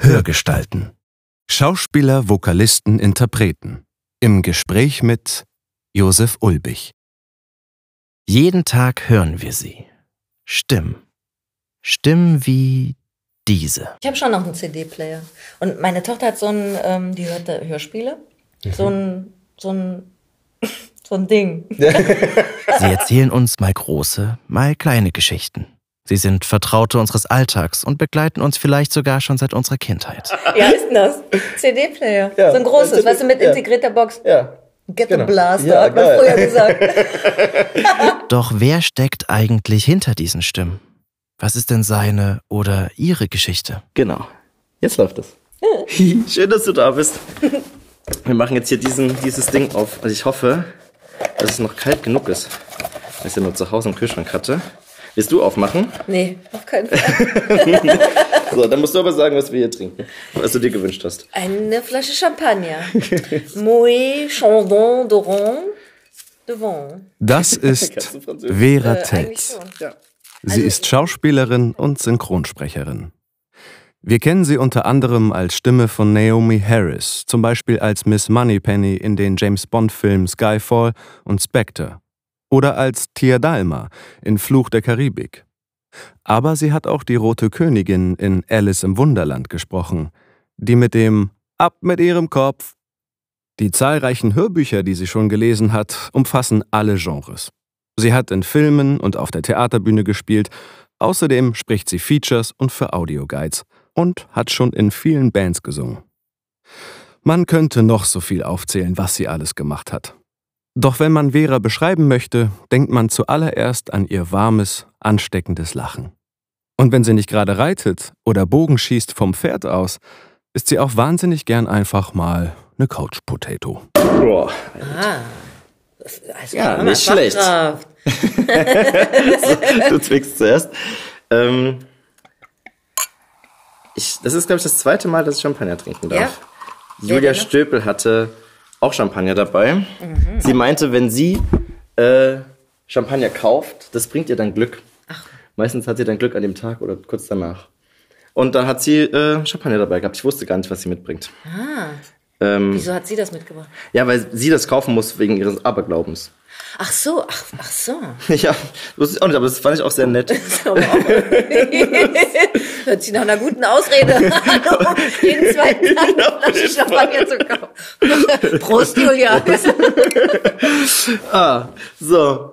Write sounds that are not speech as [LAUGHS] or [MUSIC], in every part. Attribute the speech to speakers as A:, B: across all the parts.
A: Hörgestalten. Schauspieler, Vokalisten, Interpreten. Im Gespräch mit Josef Ulbich.
B: Jeden Tag hören wir sie. Stimmen. Stimmen wie diese.
C: Ich habe schon noch einen CD-Player. Und meine Tochter hat so ein, ähm, die hört Hörspiele. So ein, so ein, [LAUGHS] so ein Ding. [LAUGHS] [LAUGHS]
B: Sie erzählen uns mal große, mal kleine Geschichten. Sie sind Vertraute unseres Alltags und begleiten uns vielleicht sogar schon seit unserer Kindheit.
C: Ja, ist denn das? CD-Player.
D: Ja,
C: so ein großes, weißt du, mit
D: ja.
C: integrierter Box.
D: Ja.
C: Ghetto
D: Genau.
C: Blaster,
D: Ja,
C: hat man
D: geil.
C: früher gesagt. [LAUGHS]
B: Doch wer steckt eigentlich hinter diesen Stimmen? Was ist denn seine oder ihre Geschichte?
D: Genau. Jetzt läuft es. Schön, dass du da bist. Wir machen jetzt hier diesen, dieses Ding auf. Also ich hoffe, dass es noch kalt genug ist. Weil ich ja nur zu Hause im Kühlschrank hatte. Willst du aufmachen?
C: Nee, auf keinen Fall. [LAUGHS]
D: So, dann musst du aber sagen, was wir hier trinken. Was du dir gewünscht hast.
C: Eine Flasche Champagner. Moët Chandon d'Oran de Vent.
A: Das [LAUGHS] ist? Vera
C: Äh, schon.
D: Ja.
A: Sie ist Schauspielerin und Synchronsprecherin. Wir kennen sie unter anderem als Stimme von Naomi Harris, zum Beispiel als Miss Moneypenny in den James Bond-Filmen Skyfall und Spectre. Oder als Tia Dalma in Fluch der Karibik. Aber sie hat auch die Rote Königin in Alice im Wunderland gesprochen, die mit dem Ab mit ihrem Kopf. Die zahlreichen Hörbücher, die sie schon gelesen hat, umfassen alle Genres. Sie hat in Filmen und auf der Theaterbühne gespielt, außerdem spricht sie Features und für Audioguides und hat schon in vielen Bands gesungen. Man könnte noch so viel aufzählen, was sie alles gemacht hat. Doch wenn man Vera beschreiben möchte, denkt man zuallererst an ihr warmes, ansteckendes Lachen. Und wenn sie nicht gerade reitet oder Bogen schießt vom Pferd aus, ist sie auch wahnsinnig gern einfach mal eine Couch Potato.
D: Boah.
C: Ah. Also
D: Ja, nicht schlecht. [LAUGHS] Du zwickst zuerst. Ähm, ich, das ist, glaube ich, das zweite Mal, dass ich Champagner trinken darf.
C: Ja?
D: Julia
C: Sehr gerne.
D: Stöpel hatte auch Champagner dabei.
C: Mhm.
D: Sie meinte, wenn sie äh, Champagner kauft, das bringt ihr dann Glück. Meistens hat sie dann Glück an dem Tag oder kurz danach. Und dann hat sie äh, Champagner dabei gehabt. Ich wusste gar nicht, was sie mitbringt.
C: Ah,
D: Ähm,
C: wieso hat sie das mitgebracht?
D: ja, weil sie das kaufen muss wegen ihres Aberglaubens.
C: Ach so, ach, ach so. [LAUGHS]
D: ja, wusste ich auch nicht, aber das fand ich auch sehr nett.
C: Aber auch- [LAUGHS] Hört sich nach einer guten Ausrede an, um jeden zweiten Tag eine Flasche Champagner zu kaufen. [LAUGHS] Prost, Julia.
D: ah, so.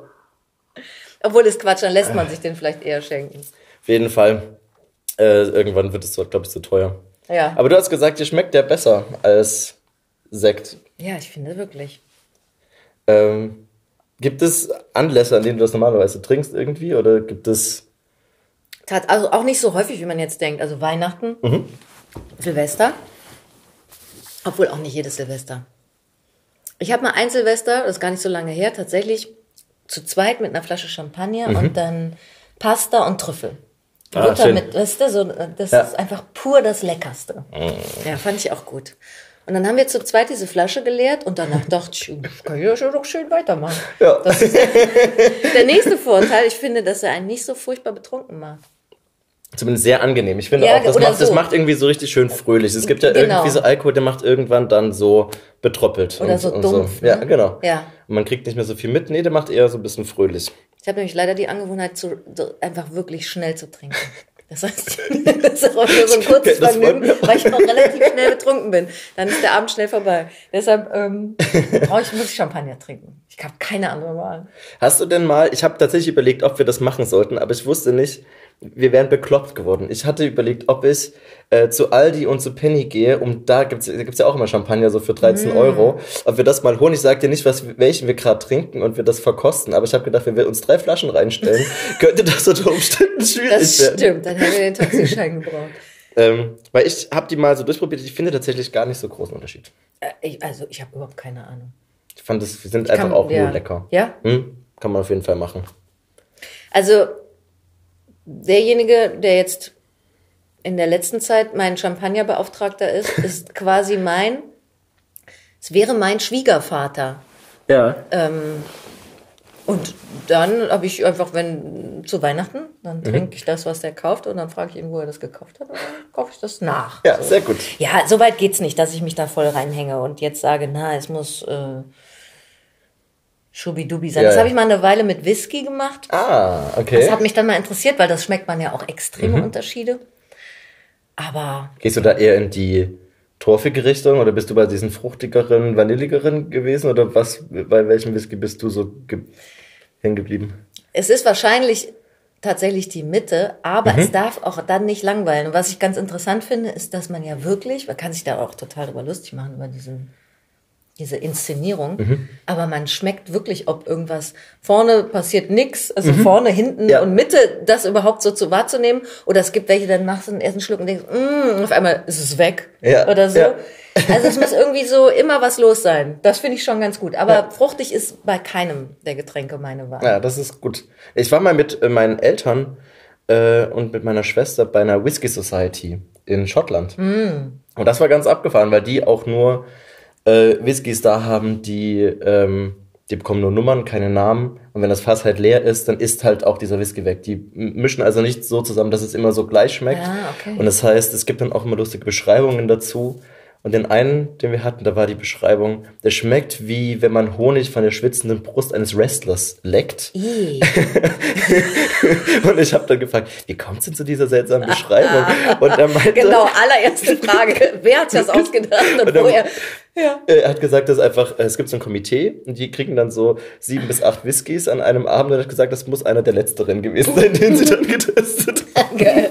C: Obwohl ist Quatsch, dann lässt man sich den vielleicht eher schenken.
D: Auf jeden Fall. Äh, irgendwann wird es dort, glaube ich, zu teuer.
C: Ja.
D: Aber du hast gesagt, dir schmeckt der besser als Sekt.
C: Ja, ich finde wirklich.
D: Ähm, gibt es Anlässe, an denen du das normalerweise trinkst irgendwie? Oder gibt es.
C: Also auch nicht so häufig, wie man jetzt denkt. Also Weihnachten, Silvester. Obwohl auch nicht jedes Silvester. Ich habe mal ein Silvester, das ist gar nicht so lange her, tatsächlich zu zweit mit einer Flasche Champagner und dann Pasta und Trüffel.
D: Ah,
C: mit, weißt du, so, das
D: Ja.
C: ist einfach pur das Leckerste. Ja, fand ich auch gut. Und dann haben wir zu zweit diese Flasche geleert und danach [LAUGHS] dachte ich, "Pff, kann ich ja schon doch schön weitermachen.
D: Ja.
C: Das ist [LAUGHS] der nächste Vorteil. Ich finde, dass er einen nicht so furchtbar betrunken macht.
D: Zumindest sehr angenehm. Ich finde
C: Ja,
D: auch, das macht, das
C: so.
D: macht irgendwie so richtig schön fröhlich. Es gibt ja
C: Genau.
D: irgendwie so Alkohol, der macht irgendwann dann so betroppelt.
C: Oder
D: und,
C: so dumpf,
D: So. Ja,
C: ne?
D: genau.
C: Ja.
D: Und man kriegt nicht mehr so viel mit. Nee, der macht eher so ein bisschen fröhlich.
C: Ich habe nämlich leider die Angewohnheit, zu, so einfach wirklich schnell zu trinken. [LAUGHS] Das heißt, [LAUGHS] das ist auch nur so ein kurzes Vergnügen, weil ich auch relativ schnell betrunken bin. Dann ist der Abend schnell vorbei. Deshalb ähm, [LAUGHS] brauche ich, muss ich Champagner trinken. Ich habe keine andere Wahl.
D: Hast du denn mal, ich habe tatsächlich überlegt, ob wir das machen sollten, aber ich wusste nicht, wir wären bekloppt geworden. Ich hatte überlegt, ob ich äh, zu Aldi und zu Penny gehe, um da gibt's, da gibt's ja auch immer Champagner so für 13
C: Mm.
D: Euro, ob wir das mal holen. Ich sag dir nicht, was, welchen wir gerade trinken und wir das verkosten, aber ich habe gedacht, wenn wir uns drei Flaschen reinstellen, [LAUGHS] könnte das unter Umständen schwierig
C: Das
D: werden.
C: stimmt, dann hätten wir den Taxischein gebraucht.
D: Ähm, weil ich habe die mal so durchprobiert, ich finde tatsächlich gar nicht so großen Unterschied.
C: Äh, ich, also, ich habe überhaupt keine Ahnung.
D: Ich fand, das sind einfach
C: Kann-
D: auch
C: ja.
D: nur lecker.
C: Ja?
D: Hm? Kann man auf jeden Fall machen.
C: Also, derjenige, der jetzt in der letzten Zeit mein Champagnerbeauftragter ist, [LAUGHS] ist quasi mein, es wäre mein Schwiegervater.
D: Ja.
C: Ähm, Und dann habe ich einfach, wenn zu Weihnachten, dann trinke ich das, was der kauft und dann frage ich ihn, wo er das gekauft hat und dann kaufe ich das nach.
D: Ja, sehr gut.
C: Ja, so weit geht's nicht, dass ich mich da voll reinhänge und jetzt sage, na, es muss äh, Schubidubi sein.
D: Ja,
C: das habe ich mal eine Weile mit Whisky gemacht.
D: Ah, okay.
C: Das hat mich dann mal interessiert, weil das schmeckt man ja auch extreme
D: Mhm.
C: Unterschiede. Aber
D: Gehst du da eher in die torfige Richtung oder bist du bei diesen fruchtigeren, vanilligeren gewesen oder was, bei welchem Whisky bist du so ge hängen geblieben?
C: es ist wahrscheinlich tatsächlich die Mitte, aber
D: Mhm.
C: es darf auch dann nicht langweilen. Und was ich ganz interessant finde, ist, dass man ja wirklich, man kann sich da auch total drüber lustig machen, über diesen, diese Inszenierung,
D: Mhm.
C: aber man schmeckt wirklich, ob irgendwas vorne passiert nix, also vorne, hinten
D: Mhm. Ja.
C: und Mitte, das überhaupt so zu wahrzunehmen. Oder es gibt welche, dann machst du den ersten Schluck und denkst, mm, auf einmal ist es weg.
D: Ja,
C: Oder so.
D: ja.
C: Also es muss irgendwie so immer was los sein. Das finde ich schon ganz gut. Aber fruchtig ist bei keinem der Getränke meine Wahl.
D: Ja, das ist gut. Ich war mal mit äh, meinen Eltern äh, und mit meiner Schwester bei einer Whisky Society in Schottland. Und das war ganz abgefahren, weil die auch nur äh, Whiskys da haben, die, ähm, die bekommen nur Nummern, keine Namen. Und wenn das Fass halt leer ist, dann ist halt auch dieser Whisky weg. Die mischen also nicht so zusammen, dass es immer so gleich schmeckt.
C: Ah, okay.
D: Und das heißt, es gibt dann auch immer lustige Beschreibungen dazu. Und den einen, den wir hatten, da war die Beschreibung, der schmeckt wie wenn man Honig von der schwitzenden Brust eines Wrestlers leckt. [LAUGHS] Und ich habe dann gefragt, wie kommt es denn zu dieser seltsamen Beschreibung? Und er meinte,
C: Genau, allererste Frage. Wer hat das ausgedacht und [LAUGHS]
D: Und dann-
C: woher? Ja.
D: er hat gesagt, dass einfach, äh, es gibt so ein Komitee und die kriegen dann so sieben bis acht Whiskys an einem Abend und er hat gesagt, das muss einer der letzteren gewesen sein, den sie dann getestet haben.
C: Geil.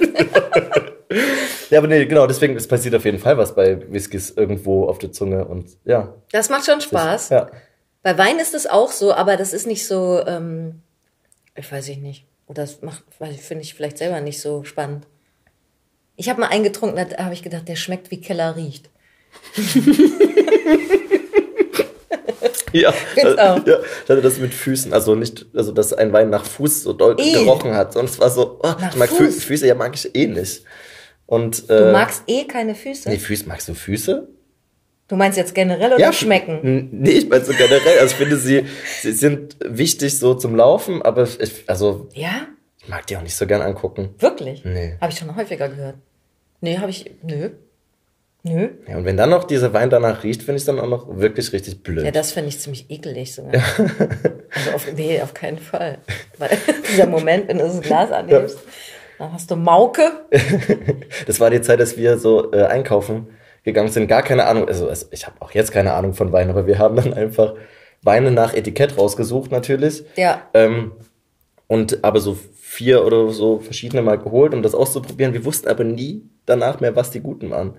C: [LAUGHS]
D: Ja, aber nee, genau, deswegen, es passiert auf jeden Fall was bei Whiskys irgendwo auf der Zunge und ja.
C: Das macht schon Spaß.
D: Ja.
C: Bei Wein ist es auch so, aber das ist nicht so, ähm, ich weiß ich nicht. Oder das macht, finde ich vielleicht selber nicht so spannend. Ich habe mal einen getrunken, da habe ich gedacht, der schmeckt wie Keller riecht. [LAUGHS]
D: Ja, also, ja, ich hatte das mit Füßen, also nicht, also dass ein Wein nach Fuß so doll
C: Eh.
D: gerochen hat. Es war so, oh,
C: Nach
D: ich mag
C: Fuß?
D: Füße, ja mag ich eh nicht. Und
C: Du
D: äh,
C: magst eh keine Füße.
D: nee, Füße, magst du Füße?
C: Du meinst jetzt generell oder schmecken?
D: N- Nee, ich meine so generell. Also ich finde, sie, sie sind wichtig so zum Laufen, aber ich, also
C: Ja?
D: ich mag die auch nicht so gern angucken.
C: Wirklich?
D: Nee.
C: Habe ich schon häufiger gehört. Nee, habe ich, nö. Nö.
D: Ja, und wenn dann noch dieser Wein danach riecht, finde ich dann auch noch wirklich richtig blöd.
C: Ja, das finde ich ziemlich ekelig sogar. Also auf, nee, auf keinen Fall. Weil [LAUGHS] dieser Moment, wenn du das Glas annimmst, dann hast du Mauke. [LAUGHS]
D: Das war die Zeit, dass wir so äh, einkaufen gegangen sind. Gar keine Ahnung. Also es- ich habe auch jetzt keine Ahnung von Wein, aber wir haben dann [LAUGHS] einfach Weine nach Etikett rausgesucht natürlich.
C: Ja.
D: Ähm, und aber so vier oder so verschiedene mal geholt, um das auszuprobieren. Wir wussten aber nie danach mehr, was die guten waren.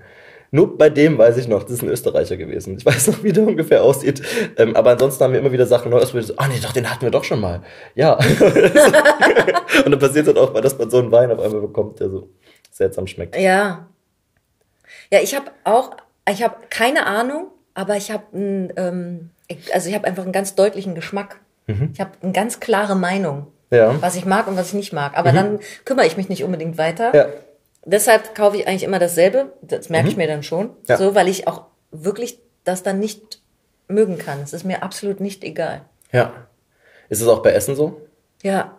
D: Nur bei dem weiß ich noch, das ist ein Österreicher gewesen. Ich weiß noch, wie der ungefähr aussieht. Ähm, aber ansonsten haben wir immer wieder Sachen neu ausprobiert. So, ah nee, doch, den hatten wir doch schon mal. Ja. [LAUGHS] und dann passiert dann auch mal, dass man so einen Wein auf einmal bekommt, der so seltsam schmeckt.
C: Ja. Ja, ich habe auch, ich habe keine Ahnung, aber ich habe, ähm, also ich habe einfach einen ganz deutlichen Geschmack. Ich habe eine ganz klare Meinung,
D: Ja.
C: was ich mag und was ich nicht mag. Aber dann kümmere ich mich nicht unbedingt weiter.
D: Ja.
C: Deshalb kaufe ich eigentlich immer dasselbe. Das merke ich mir dann schon.
D: Mhm. Ja.
C: So, weil ich auch wirklich das dann nicht mögen kann. Es ist mir absolut nicht egal.
D: Ja. Ist es auch bei Essen so?
C: Ja.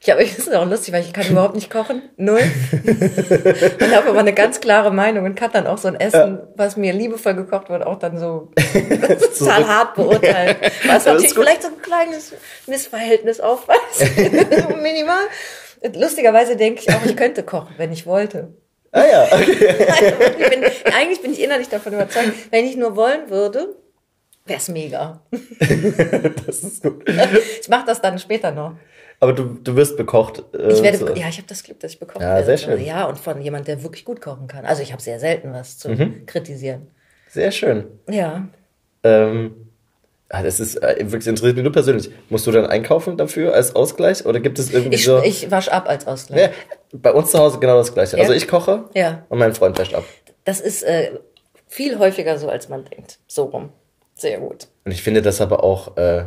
C: Ich habe, das ist auch lustig, weil ich kann [LAUGHS] überhaupt nicht kochen. Null. [LAUGHS] und habe aber eine ganz klare Meinung und kann dann auch so ein Essen, was mir liebevoll gekocht wird, auch dann so [LAUGHS] total hart beurteilen. Was
D: Ja,
C: natürlich vielleicht so ein kleines Missverhältnis aufweist. Minimal. Lustigerweise denke ich auch, ich könnte kochen, wenn ich wollte.
D: Ah ja, [LAUGHS] okay.
C: Ich bin, eigentlich bin ich innerlich davon überzeugt, wenn ich nur wollen würde, wäre es mega. [LAUGHS]
D: das ist gut.
C: Ich mache das dann später noch.
D: Aber du, du wirst bekocht. Äh,
C: Ich werde,
D: so.
C: ja, ich habe das Glück, dass ich bekocht
D: Ja,
C: werde.
D: sehr schön.
C: Ja, und von jemand, der wirklich gut kochen kann. Also ich habe sehr selten was zu
D: Mhm.
C: kritisieren.
D: Sehr schön.
C: Ja.
D: Ähm, ah, das ist äh, wirklich interessiert mich nur persönlich. Musst du dann einkaufen dafür als Ausgleich? Oder gibt es irgendwie
C: Ich,
D: so.
C: ich wasche ab als Ausgleich.
D: ja, bei uns zu Hause genau das Gleiche.
C: Ja?
D: Also ich koche
C: Ja.
D: und mein Freund wäscht ab.
C: Das ist äh, viel häufiger so, als man denkt. So rum. Sehr gut.
D: Und ich finde das aber auch. Äh,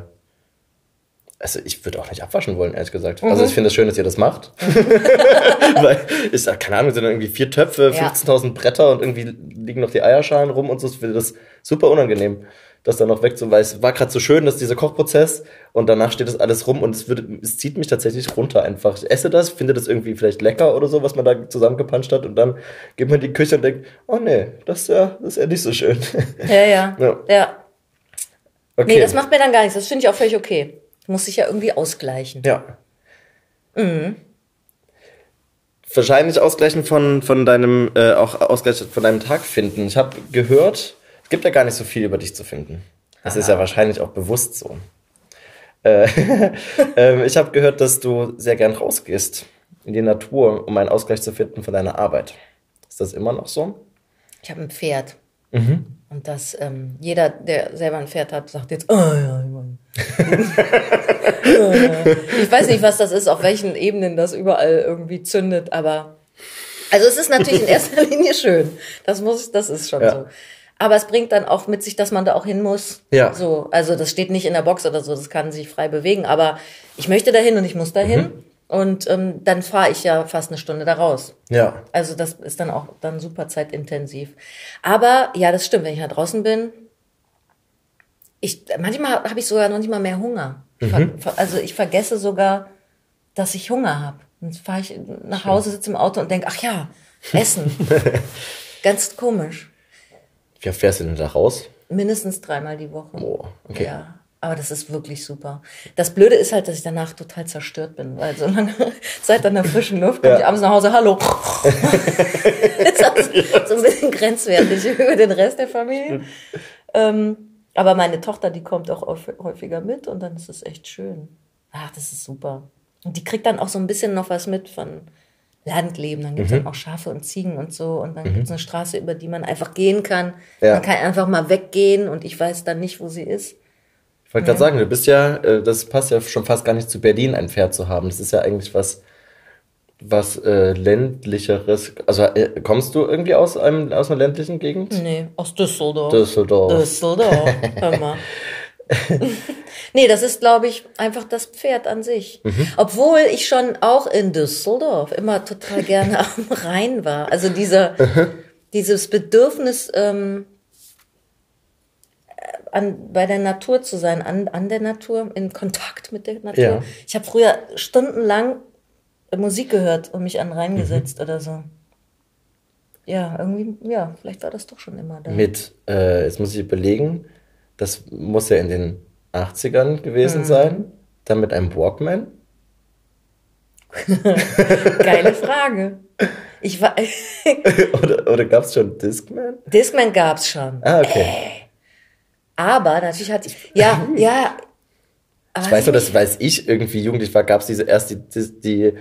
D: also ich würde auch nicht abwaschen wollen, ehrlich gesagt.
C: Mhm.
D: Also ich finde es schön, dass ihr das macht. [LAUGHS] [LAUGHS] Weil ich sag, keine Ahnung, sind dann irgendwie vier Töpfe,
C: Ja.
D: 15.000 Bretter und irgendwie liegen noch die Eierschalen rum und so. Ich finde das super unangenehm. Das dann noch wegzu, weil es war gerade so schön, dass dieser Kochprozess und danach steht das alles rum und es, wird, es zieht mich tatsächlich runter einfach. Ich esse das, finde das irgendwie vielleicht lecker oder so, was man da zusammengepanscht hat und dann geht man in die Küche und denkt, oh nee, das ist ja, das ist ja nicht so schön.
C: Ja, ja. [LAUGHS]
D: Ja.
C: ja.
D: Okay.
C: Nee, das macht mir dann gar nichts. Das finde ich auch völlig okay. Muss sich ja irgendwie ausgleichen.
D: Ja. Wahrscheinlich ausgleichen von, von deinem, äh, auch ausgleichen von deinem Tag finden. Ich habe gehört, gibt ja gar nicht so viel über dich zu finden. Das ist ja wahrscheinlich auch bewusst so. Äh, [LAUGHS] ähm, ich habe gehört, dass du sehr gern rausgehst in die Natur, um einen Ausgleich zu finden von deiner Arbeit. Ist das immer noch so?
C: Ich habe ein Pferd.
D: Mhm.
C: Und das, ähm, jeder, der selber ein Pferd hat, sagt jetzt, oh ja, ich [LAUGHS] weiß nicht, was das ist, auf welchen Ebenen das überall irgendwie zündet, aber also es ist natürlich in erster [LAUGHS] Linie schön. Das muss, das ist schon
D: Ja.
C: so. Aber es bringt dann auch mit sich, dass man da auch hin muss.
D: Ja.
C: So, also das steht nicht in der Box oder so, das kann sich frei bewegen. Aber ich möchte dahin und ich muss dahin.
D: Mhm.
C: Und ähm, dann fahre ich ja fast eine Stunde da raus.
D: Ja.
C: Also das ist dann auch dann super zeitintensiv. Aber ja, das stimmt, wenn ich da draußen bin, ich manchmal habe ich sogar noch nicht mal mehr Hunger. Ver- Also ich vergesse sogar, dass ich Hunger habe. Dann fahre ich nach Hause, sitze im Auto und denke, ach ja, Essen. [LAUGHS] Ganz komisch.
D: Wie oft fährst du denn da raus?
C: Mindestens dreimal die Woche.
D: Oh, okay.
C: Ja. Aber das ist wirklich super. Das Blöde ist halt, dass ich danach total zerstört bin, weil so lange [LAUGHS] Zeit an der frischen Luft komme
D: Ja.
C: ich abends nach Hause, hallo. [LAUGHS] ist das so ein bisschen grenzwertig [LAUGHS] über den Rest der Familie. ähm, aber meine Tochter, die kommt auch häufig- häufiger mit und dann ist es echt schön. Ach, das ist super. Und die kriegt dann auch so ein bisschen noch was mit von Landleben. Dann gibt's dann auch Schafe und Ziegen und so. Und dann gibt's eine Straße, über die man einfach gehen kann.
D: Ja.
C: Man kann einfach mal weggehen und ich weiß dann nicht, wo sie ist.
D: Ich wollte gerade sagen, du bist ja, äh, das passt ja schon fast gar nicht zu Berlin, ein Pferd zu haben. Das ist ja eigentlich was, was äh, ländlicheres. Also äh, kommst du irgendwie aus einem aus einer ländlichen Gegend?
C: Nee, aus Düsseldorf.
D: Düsseldorf.
C: Düsseldorf, hör mal. [LAUGHS] nee, das ist, glaube ich, einfach das Pferd an sich. Obwohl ich schon auch in Düsseldorf immer total gerne [LAUGHS] am Rhein war. Also dieser, dieses Bedürfnis, ähm, an, bei der Natur zu sein, an, an der Natur, in Kontakt mit der Natur.
D: Ja.
C: Ich habe früher stundenlang Musik gehört und mich an den Rhein gesetzt oder so. Ja, irgendwie, ja, vielleicht war das doch schon immer da.
D: Mit, äh, jetzt muss ich überlegen, das muss ja in den 80ern
C: Mhm.
D: gewesen sein. Dann mit einem Walkman. [LAUGHS]
C: Geile Frage. Ich war, [LAUGHS]
D: oder oder gab es schon Discman?
C: Discman gab's schon.
D: Ah, okay.
C: Aber natürlich hatte ich, ja, ja.
D: Ich weiß nur, das weiß ich irgendwie jugendlich war, gab es diese erst die, die, die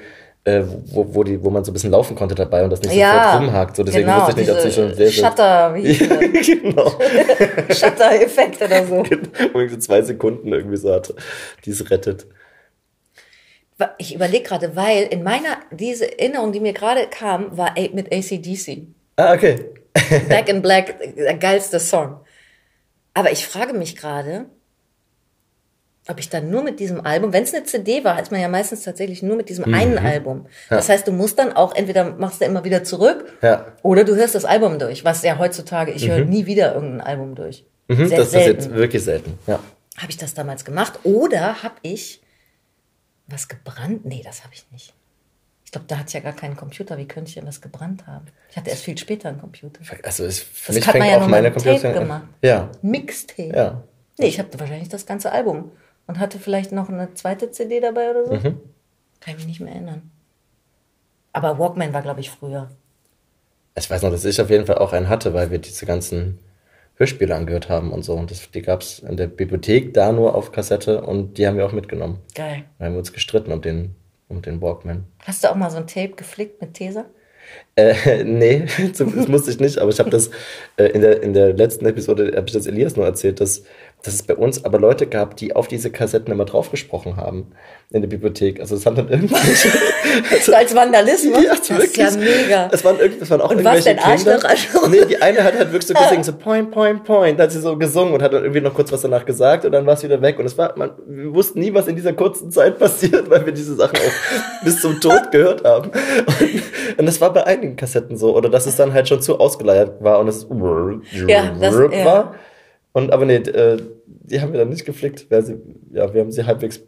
D: äh, wo, wo, die, wo man so ein bisschen laufen konnte dabei und das nicht
C: ja,
D: sofort rumhakt. So, deswegen
C: genau,
D: wusste ich nicht, ob sie schon sehr,
C: Shutter, wie hieß [LAUGHS]
D: genau. [LAUGHS]
C: Shutter-Effekt oder so.
D: Wo ich so zwei Sekunden irgendwie so hatte, die es rettet.
C: Ich überlege gerade, weil in meiner, diese Erinnerung, die mir gerade kam, war mit ACDC.
D: Ah, okay.
C: Back in Black, der geilste Song. Aber ich frage mich gerade, ob ich dann nur mit diesem Album, wenn es eine CD war, ist man ja meistens tatsächlich nur mit diesem einen Album. Das heißt, du musst dann auch, entweder machst du immer wieder zurück
D: Ja.
C: oder du hörst das Album durch, was ja heutzutage, ich höre nie wieder irgendein Album durch.
D: Mhm,
C: Sehr
D: das ist
C: selten.
D: jetzt wirklich selten. Ja.
C: Habe ich das damals gemacht oder habe ich was gebrannt? Nee, das habe ich nicht. Ich glaube, da ich ja gar keinen Computer. Wie könnte ich denn was gebrannt haben? Ich hatte erst viel später einen Computer.
D: Also es, für
C: Das
D: mich
C: hat man
D: fängt
C: ja
D: auch meine
C: dem Tape
D: Computer
C: gemacht.
D: Ja.
C: Mixtape.
D: Ja.
C: Nee, ich habe wahrscheinlich das ganze Album und hatte vielleicht noch eine zweite CD dabei oder so.
D: Mhm.
C: Kann ich mich nicht mehr erinnern. Aber Walkman war, glaube ich, früher.
D: Ich weiß noch, dass ich auf jeden Fall auch einen hatte, weil wir diese ganzen Hörspiele angehört haben und so. Und das, die gab es in der Bibliothek da nur auf Kassette und die haben wir auch mitgenommen.
C: Geil.
D: Da haben wir uns gestritten um den, um den Walkman.
C: Hast du auch mal so ein Tape geflickt mit Tesa?
D: Äh, [LAUGHS] nee, [LAUGHS] das musste ich nicht, aber ich habe das äh, in, der, in der letzten Episode, habe ich das Elias nur erzählt, dass, dass es bei uns aber Leute gab, die auf diese Kassetten immer draufgesprochen haben in der Bibliothek. Also es haben dann irgendwelche... [LAUGHS]
C: So als Vandalismus?
D: Ja,
C: das
D: wirklich.
C: ist ja mega.
D: Es waren, irgend- es waren auch
C: Und was
D: irgendwelche
C: denn,
D: Kinder. Nee, die eine hat halt wirklich so gesungen, [LAUGHS] so point, point, point. Da hat sie so gesungen und hat dann irgendwie noch kurz was danach gesagt und dann war es wieder weg. Und es war, man, wir wussten nie, was in dieser kurzen Zeit passiert, weil wir diese Sachen auch [LAUGHS] bis zum Tod gehört haben. Und, und das war bei einigen Kassetten so. Oder dass es dann halt schon zu ausgeleiert war und es
C: Ja, das- ja.
D: Und aber nee, äh, die haben wir dann nicht geflickt. Weil sie, ja, wir haben sie halbwegs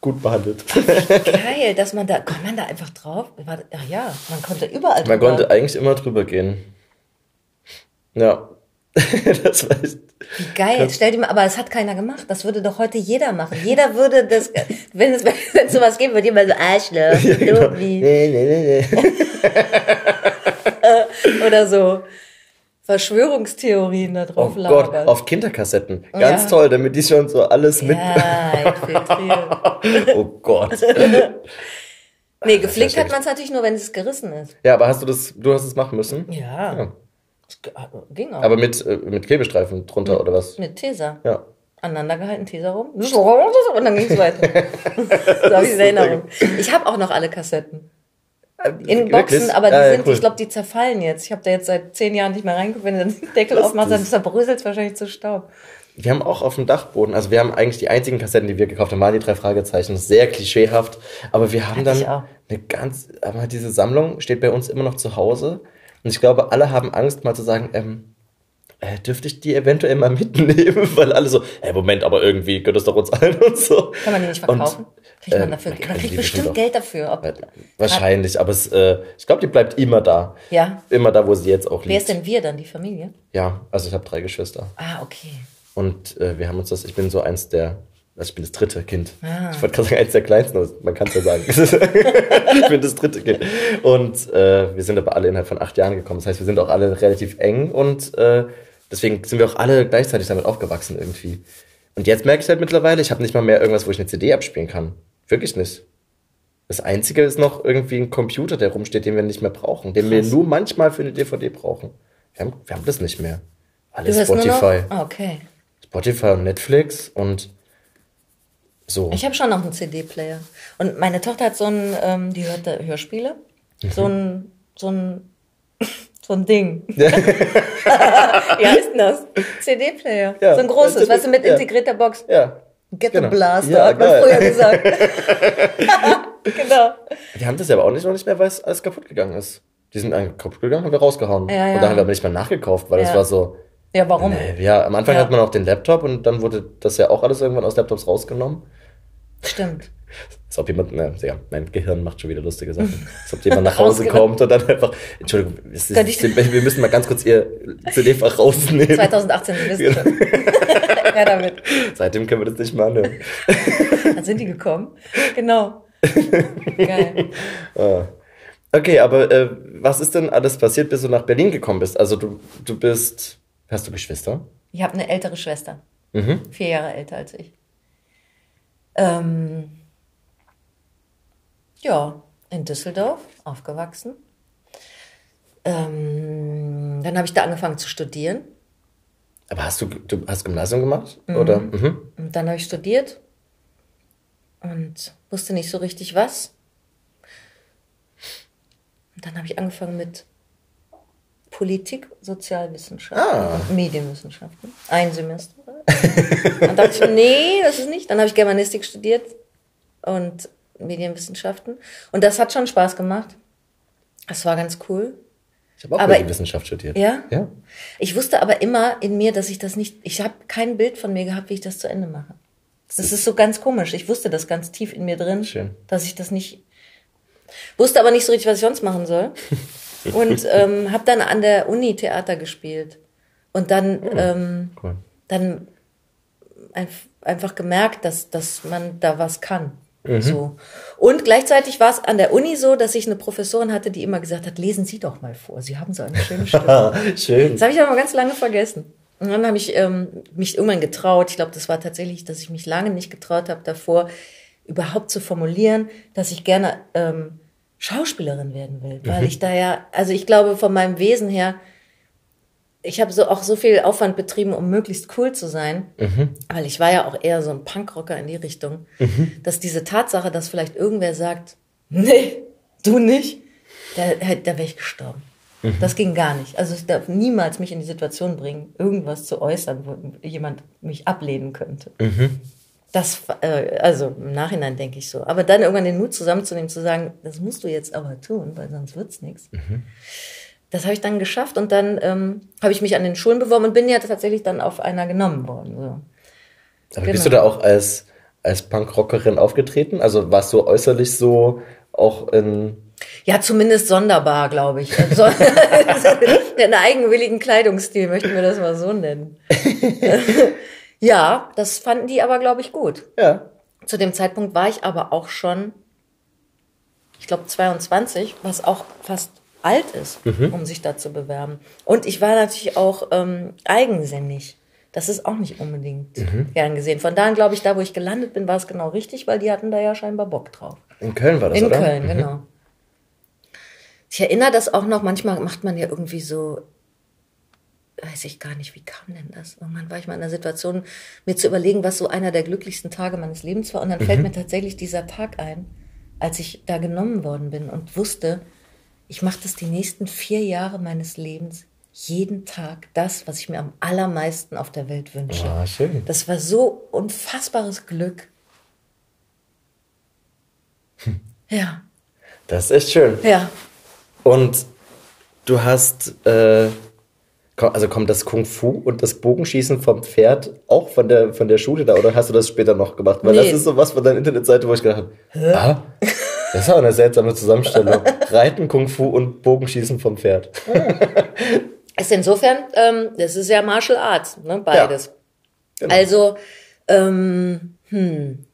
D: gut behandelt. [LAUGHS]
C: Geil, dass man da, kommt man da einfach drauf? Ach ja, man konnte überall
D: Man
C: drüber.
D: konnte eigentlich immer drüber gehen. Ja. [LAUGHS] das war echt,
C: Wie geil, stell dir mal, aber es hat keiner gemacht. Das würde doch heute jeder machen. Jeder würde das, wenn es, [LAUGHS] wenn es sowas geben würde, jemand so Arschloch,
D: ja, genau. Nee, nee, nee, nee.
C: oder so Verschwörungstheorien da
D: Oh
C: drauf
D: Gott,
C: labern.
D: auf Kinderkassetten. Ganz
C: Ja.
D: toll, damit die schon so alles mit.
C: ja, infiltriert. [LAUGHS]
D: Oh Gott. [LAUGHS]
C: Nee, geflickt hat man es natürlich nur, wenn es gerissen ist.
D: Ja, aber hast du das, du hast es machen müssen?
C: Ja.
D: Ja.
C: Ge- ging auch.
D: Aber mit, äh, mit Klebestreifen drunter oder was?
C: Mit Tesa.
D: Ja.
C: Aneinander gehalten, Tesa rum. [LAUGHS] Und dann ging es weiter. so habe ich in Erinnerung. Ich habe auch noch alle Kassetten. In Boxen,
D: Wirklich?
C: aber die
D: ja,
C: sind,
D: cool.
C: ich glaube, die zerfallen jetzt. Ich habe da jetzt seit zehn Jahren nicht mehr reingeguckt. Wenn du den [LAUGHS] Deckel aufmachst, dann zerbröselt es wahrscheinlich zu Staub.
D: Wir haben auch auf dem Dachboden, also wir haben eigentlich die einzigen Kassetten, die wir gekauft haben, waren die drei Fragezeichen. Sehr klischeehaft. Aber wir haben dann eine ganz, aber diese Sammlung steht bei uns immer noch zu Hause. Und ich glaube, alle haben Angst, mal zu sagen, ähm, äh, dürfte ich die eventuell mal [LAUGHS] mitnehmen? Weil alle so, hey, Moment, aber irgendwie gehört das doch uns allen und so.
C: Kann man die nicht
D: Und,
C: verkaufen? Kriegt man
D: äh,
C: dafür,
D: man
C: man,
D: kann
C: kriegt bestimmt
D: bestimmt
C: Geld dafür. Ob,
D: Wahrscheinlich, aber es, äh, ich glaube, die bleibt immer da.
C: Ja.
D: Immer da, wo sie jetzt auch liegt.
C: Wer ist denn wir dann, die Familie?
D: Ja, also ich habe drei Geschwister.
C: Ah, okay.
D: Und äh, wir haben uns das, ich bin so eins der, also ich bin das dritte Kind.
C: Ah.
D: Ich wollte gerade sagen, eins der kleinsten, aber man kann es ja sagen. [LAUGHS] ich bin das dritte Kind. Und äh, wir sind aber alle innerhalb von acht Jahren gekommen. Das heißt, wir sind auch alle relativ eng und äh, deswegen sind wir auch alle gleichzeitig damit aufgewachsen irgendwie. Und jetzt merke ich halt mittlerweile, ich habe nicht mal mehr irgendwas, wo ich eine CD abspielen kann. Wirklich nicht. Das Einzige ist noch irgendwie ein Computer, der rumsteht, den wir nicht mehr brauchen, den wir nur manchmal für eine DVD brauchen. Wir haben, wir haben das nicht mehr. Alles Spotify.
C: Ah, okay.
D: Spotify und Netflix und so.
C: Ich habe schon noch einen CD-Player. Und meine Tochter hat so ein, ähm, die hört da Hörspiele. So ein, so ein, [LAUGHS] so ein Ding. [LAUGHS] [LAUGHS] Wie heißt denn das? CD-Player.
D: Ja,
C: so ein großes, weißt du, mit integrierter Box.
D: ja.
C: Get
D: Genau.
C: the Blaster,
D: Ja,
C: hat man
D: geil.
C: früher gesagt. [LAUGHS] [LAUGHS] genau.
D: Wir haben das ja aber auch nicht noch nicht mehr, weil es alles kaputt gegangen ist. Die sind kaputt gegangen, haben wir rausgehauen.
C: Ja, ja.
D: Und da haben wir aber nicht mehr nachgekauft, weil es war so.
C: Ja, warum?
D: Nee, ja, am Anfang hat man auch den Laptop und dann wurde das ja auch alles irgendwann aus Laptops rausgenommen.
C: Stimmt. [LAUGHS]
D: Als ob jemand, na, ja, mein Gehirn macht schon wieder lustige Sachen. [LAUGHS] Als ob jemand nach Hause kommt und dann einfach, Entschuldigung, ist,
C: ich-
D: wir müssen mal ganz kurz ihr CD-Fach rausnehmen.
C: 2018, Sie wissen schon. [LAUGHS] ja, damit.
D: Seitdem können wir das nicht mehr anhören. [LAUGHS]
C: Dann sind die gekommen. Genau. Geil.
D: Okay, aber äh, was ist denn alles passiert, bis du nach Berlin gekommen bist? Also du, du bist, hast du Geschwister?
C: Ich habe eine ältere Schwester.
D: Mhm.
C: Vier Jahre älter als ich. Ähm, ja, in Düsseldorf aufgewachsen. Ähm, dann habe ich da angefangen zu studieren.
D: Aber hast du, du hast Gymnasium gemacht? Oder? Mhm.
C: Und dann habe ich studiert und wusste nicht so richtig was. Und dann habe ich angefangen mit Politik, Sozialwissenschaften
D: Ah.
C: und Medienwissenschaften. Ein Semester. [LAUGHS] dann dachte ich, nee, das ist nicht. Dann habe ich Germanistik studiert und Medienwissenschaften. Und das hat schon Spaß gemacht. Das war ganz cool.
D: Ich habe auch
C: Aber-
D: Wissenschaft studiert.
C: Ja?
D: Ja.
C: Ich wusste aber immer in mir, dass ich das nicht, ich habe kein Bild von mir gehabt, wie ich das zu Ende mache. Das ist so ganz komisch. Ich wusste das ganz tief in mir drin,
D: Schön.
C: dass ich das nicht, wusste aber nicht so richtig, was ich sonst machen soll. [LAUGHS] Und ähm, habe dann an der Uni Theater gespielt. Und dann, ähm,
D: Cool.
C: dann einf- einfach gemerkt, dass, dass man da was kann.
D: Mhm.
C: So. Und gleichzeitig war es an der Uni so, dass ich eine Professorin hatte, die immer gesagt hat, lesen Sie doch mal vor. Sie haben so eine schöne Stimme. [LAUGHS]
D: Schön.
C: Das habe ich aber ganz lange vergessen. Und dann habe ich ähm, mich irgendwann getraut. Ich glaube, das war tatsächlich, dass ich mich lange nicht getraut habe davor, überhaupt zu formulieren, dass ich gerne ähm, Schauspielerin werden will. Weil ich da ja, also ich glaube von meinem Wesen her, ich habe so auch so viel Aufwand betrieben, um möglichst cool zu sein, weil ich war ja auch eher so ein Punkrocker in die Richtung, dass diese Tatsache, dass vielleicht irgendwer sagt, nee, du nicht, da, da wäre ich gestorben. Das ging gar nicht. Also ich darf niemals mich in die Situation bringen, irgendwas zu äußern, wo jemand mich ablehnen könnte. Das, äh, also im Nachhinein denke ich so. Aber dann irgendwann den Mut zusammenzunehmen, zu sagen, das musst du jetzt aber tun, weil sonst wird's nichts. Das habe ich dann geschafft und dann ähm, habe ich mich an den Schulen beworben und bin ja tatsächlich dann auf einer genommen worden. So.
D: Aber genau. bist du da auch als, als Punkrockerin aufgetreten? Also warst du äußerlich so auch in.
C: Ja, zumindest sonderbar, glaube ich. Also, [LAUGHS] einen eigenwilligen Kleidungsstil, möchten wir das mal so nennen. [LAUGHS] ja, das fanden die aber, glaube ich, gut.
D: Ja.
C: Zu dem Zeitpunkt war ich aber auch schon, ich glaube, 22, was auch fast alt ist, mhm. um sich da zu bewerben. Und ich war natürlich auch ähm, eigensinnig. Das ist auch nicht unbedingt mhm. gern gesehen. Von daher glaube ich, da wo ich gelandet bin, war es genau richtig, weil die hatten da ja scheinbar Bock drauf.
D: In Köln war das,
C: In
D: oder?
C: In Köln, mhm. genau. Ich erinnere das auch noch, manchmal macht man ja irgendwie so, weiß ich gar nicht, wie kam denn das? Irgendwann war ich mal in der Situation, mir zu überlegen, was so einer der glücklichsten Tage meines Lebens war. Und dann mhm. fällt mir tatsächlich dieser Tag ein, als ich da genommen worden bin und wusste, ich mache das die nächsten vier Jahre meines Lebens jeden Tag das, was ich mir am allermeisten auf der Welt wünsche.
D: Ah, schön.
C: Das war so unfassbares Glück. Hm. Ja.
D: Das ist schön.
C: Ja.
D: Und du hast, äh, also kommt das Kung Fu und das Bogenschießen vom Pferd auch von der, von der Schule da oder hast du das später noch gemacht? Weil nee. das ist so was von deiner Internetseite, wo ich gedacht habe, ah, [LAUGHS] das ist auch eine seltsame Zusammenstellung. [LAUGHS] Reiten, Kung Fu und Bogenschießen vom Pferd.
C: Ist insofern, ähm, das ist ja Martial Arts, ne, beides. Ja, genau. Also, ähm, hm.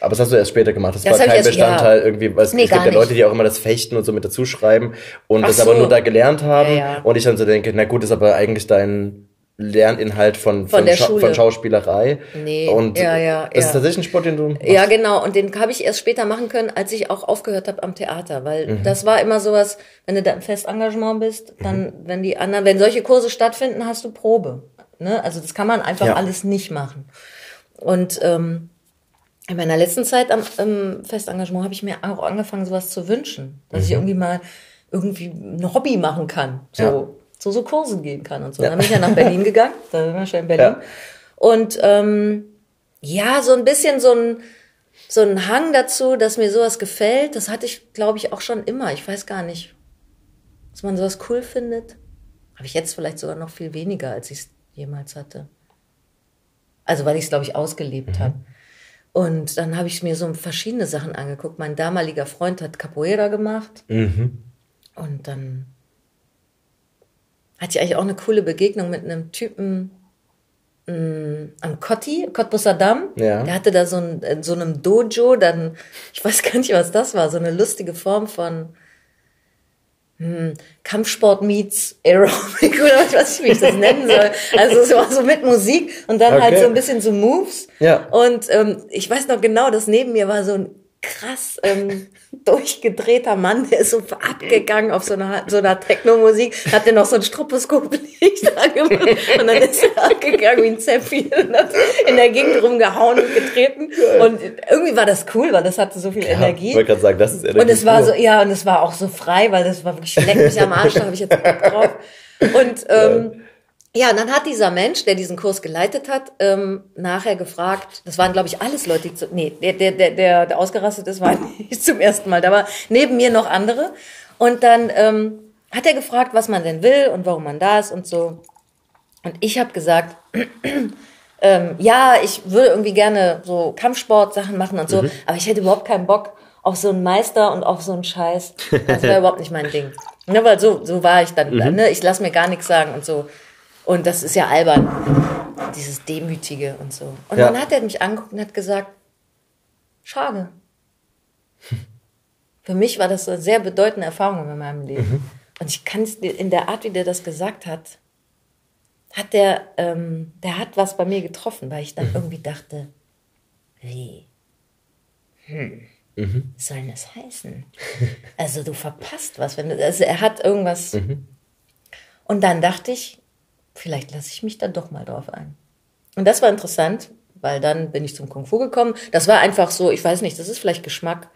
D: Aber das hast du erst später gemacht. Das, das war kein Bestandteil ja. irgendwie, weil es, nee, es gibt ja Leute, die auch immer das Fechten und so mit dazu schreiben und Ach das so. aber nur da gelernt haben. Ja. Und ich dann so denke, na gut, ist aber eigentlich dein Lerninhalt von,
C: von, von, Scha
D: von Schauspielerei.
C: Nee,
D: und
C: ja, ja,
D: das ja. ist tatsächlich ein Sport, den du
C: machst. Ja, genau. Und den habe ich erst später machen können, als ich auch aufgehört habe am Theater. Weil mhm. das war immer sowas, wenn du da im Festengagement bist, dann, mhm. wenn die anderen, wenn solche Kurse stattfinden, hast du Probe. Ne? Also das kann man einfach ja. alles nicht machen. Und ähm, in meiner letzten Zeit am im Festengagement habe ich mir auch angefangen, sowas zu wünschen. Dass mhm. ich irgendwie mal irgendwie ein Hobby machen kann. So. Ja zu so Kursen gehen kann und so. Ja. Dann bin ich ja nach Berlin [LAUGHS] gegangen, da sind wir schon in Berlin. Ja. Und ähm, ja, so ein bisschen so ein, so ein Hang dazu, dass mir sowas gefällt, das hatte ich, glaube ich, auch schon immer. Ich weiß gar nicht, dass man sowas cool findet. Habe ich jetzt vielleicht sogar noch viel weniger, als ich es jemals hatte. Also weil ich es, glaube ich, ausgelebt mhm. habe. Und dann habe ich mir so verschiedene Sachen angeguckt. Mein damaliger Freund hat Capoeira gemacht.
D: Mhm.
C: Und dann hatte ich eigentlich auch eine coole Begegnung mit einem Typen mh, mm, am Kotti, Cottbusser Damm.
D: Ja.
C: Der hatte da so, ein, in so einem Dojo, dann, ich weiß gar nicht, was das war, so eine lustige Form von hm, Kampfsport meets Aerobic [LAUGHS] oder was weiß ich, wie ich das nennen soll. Also es war so mit Musik und dann halt okay. halt so ein bisschen so Moves.
D: Ja.
C: Und ähm, ich weiß noch genau, dass neben mir war so ein krass ähm, [LAUGHS] durchgedrehter Mann, der ist so abgegangen auf so einer, so einer Techno-Musik, hat der noch so ein Stroboskop-Licht [LAUGHS] angemacht und dann ist er abgegangen wie ein Zäpfchen und hat in der Gegend rumgehauen und getreten und irgendwie war das cool, weil das hatte so viel ja, Energie.
D: Ich wollte gerade sagen, das ist Energie.
C: Und es war so, ja, und es war auch so frei, weil das war wirklich, leck mich am Arsch, da habe ich jetzt Bock drauf. Und ähm, ja, und dann hat dieser Mensch, der diesen Kurs geleitet hat, ähm, nachher gefragt, das waren, glaube ich, alles Leute, die zu, nee, der, der, der, der, ausgerastet ist, war [LAUGHS] nicht zum ersten Mal. Da war neben mir noch andere. Und dann ähm, hat er gefragt, was man denn will und warum man da ist und so. Und ich habe gesagt, [CLEARS THROAT] ähm, ja, ich würde irgendwie gerne so Kampfsport-Sachen machen und so, mhm. aber ich hätte überhaupt keinen Bock auf so einen Meister und auf so einen Scheiß. Das wäre [LAUGHS] überhaupt nicht mein Ding. Ne, weil so, so war ich dann. Mhm. Ne? Ich lass mir gar nichts sagen und so. Und das ist ja albern, dieses Demütige und so. Und ja. dann hat er mich angeguckt und hat gesagt, schade. [LAUGHS] Für mich war das eine sehr bedeutende Erfahrung in meinem Leben. Mhm. Und ich kann es in der Art, wie der das gesagt hat, hat der, ähm, der hat was bei mir getroffen, weil ich dann mhm. irgendwie dachte, wie? Hm. Mhm. Was soll das heißen? Also du verpasst was, wenn du, also er hat irgendwas. Mhm. Und dann dachte ich, vielleicht lasse ich mich dann doch mal drauf ein. Und das war interessant, weil dann bin ich zum Kung Fu gekommen. Das war einfach so, ich weiß nicht, das ist vielleicht Geschmack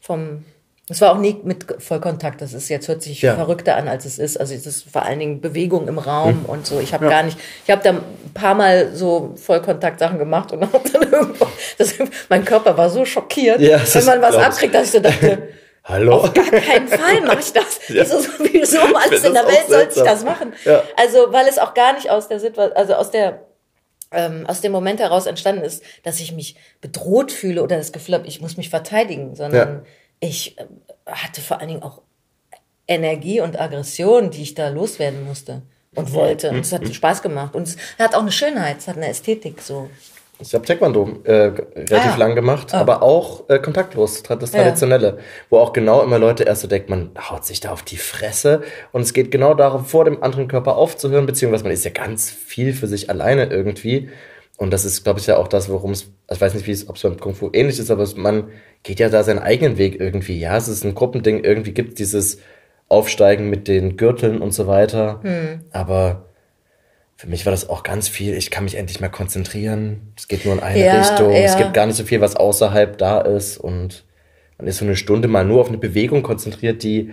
C: vom. Es war auch nie mit Vollkontakt. Das ist jetzt hört sich ja. verrückter an, als es ist. Also es ist vor allen Dingen Bewegung im Raum hm. und so. Ich habe ja. gar nicht. Ich habe da ein paar Mal so Vollkontakt-Sachen gemacht und habe dann [LAUGHS] irgendwo. Das, mein Körper war so schockiert, ja, wenn man was abkriegt, dass ich so dachte.
D: Hallo?
C: Auf gar keinen Fall mache ich das. [LAUGHS]
D: Ja.
C: Wieso, wieso um alles in der Welt sollte ich das machen?
D: Ja.
C: Also, weil es auch gar nicht aus der Situation, also aus der ähm, aus dem Moment heraus entstanden ist, dass ich mich bedroht fühle oder das Gefühl habe, ich muss mich verteidigen, sondern
D: Ja.
C: ich äh, hatte vor allen Dingen auch Energie und Aggression, die ich da loswerden musste und wollte. Und es hat Spaß gemacht. Und es hat auch eine Schönheit, es hat eine Ästhetik so.
D: Ich habe Taekwondo äh, relativ
C: Ah, ja.
D: lang gemacht, aber auch äh, kontaktlos, das
C: Ja.
D: Traditionelle. Wo auch genau immer Leute erst so denken, man haut sich da auf die Fresse und es geht genau darum, vor dem anderen Körper aufzuhören, beziehungsweise man ist ja ganz viel für sich alleine irgendwie. Und das ist, glaube ich, ja auch das, worum es, also ich weiß nicht, wie es, ob es beim Kung Fu ähnlich ist, aber man geht ja da seinen eigenen Weg irgendwie. Ja, es ist ein Gruppending, irgendwie gibt es dieses Aufsteigen mit den Gürteln und so weiter. Aber für mich war das auch ganz viel. Ich kann mich endlich mal konzentrieren. Es geht nur in eine
C: Ja,
D: Richtung. Es
C: ja.
D: gibt gar nicht so viel, was außerhalb da ist. Und man ist so eine Stunde mal nur auf eine Bewegung konzentriert, die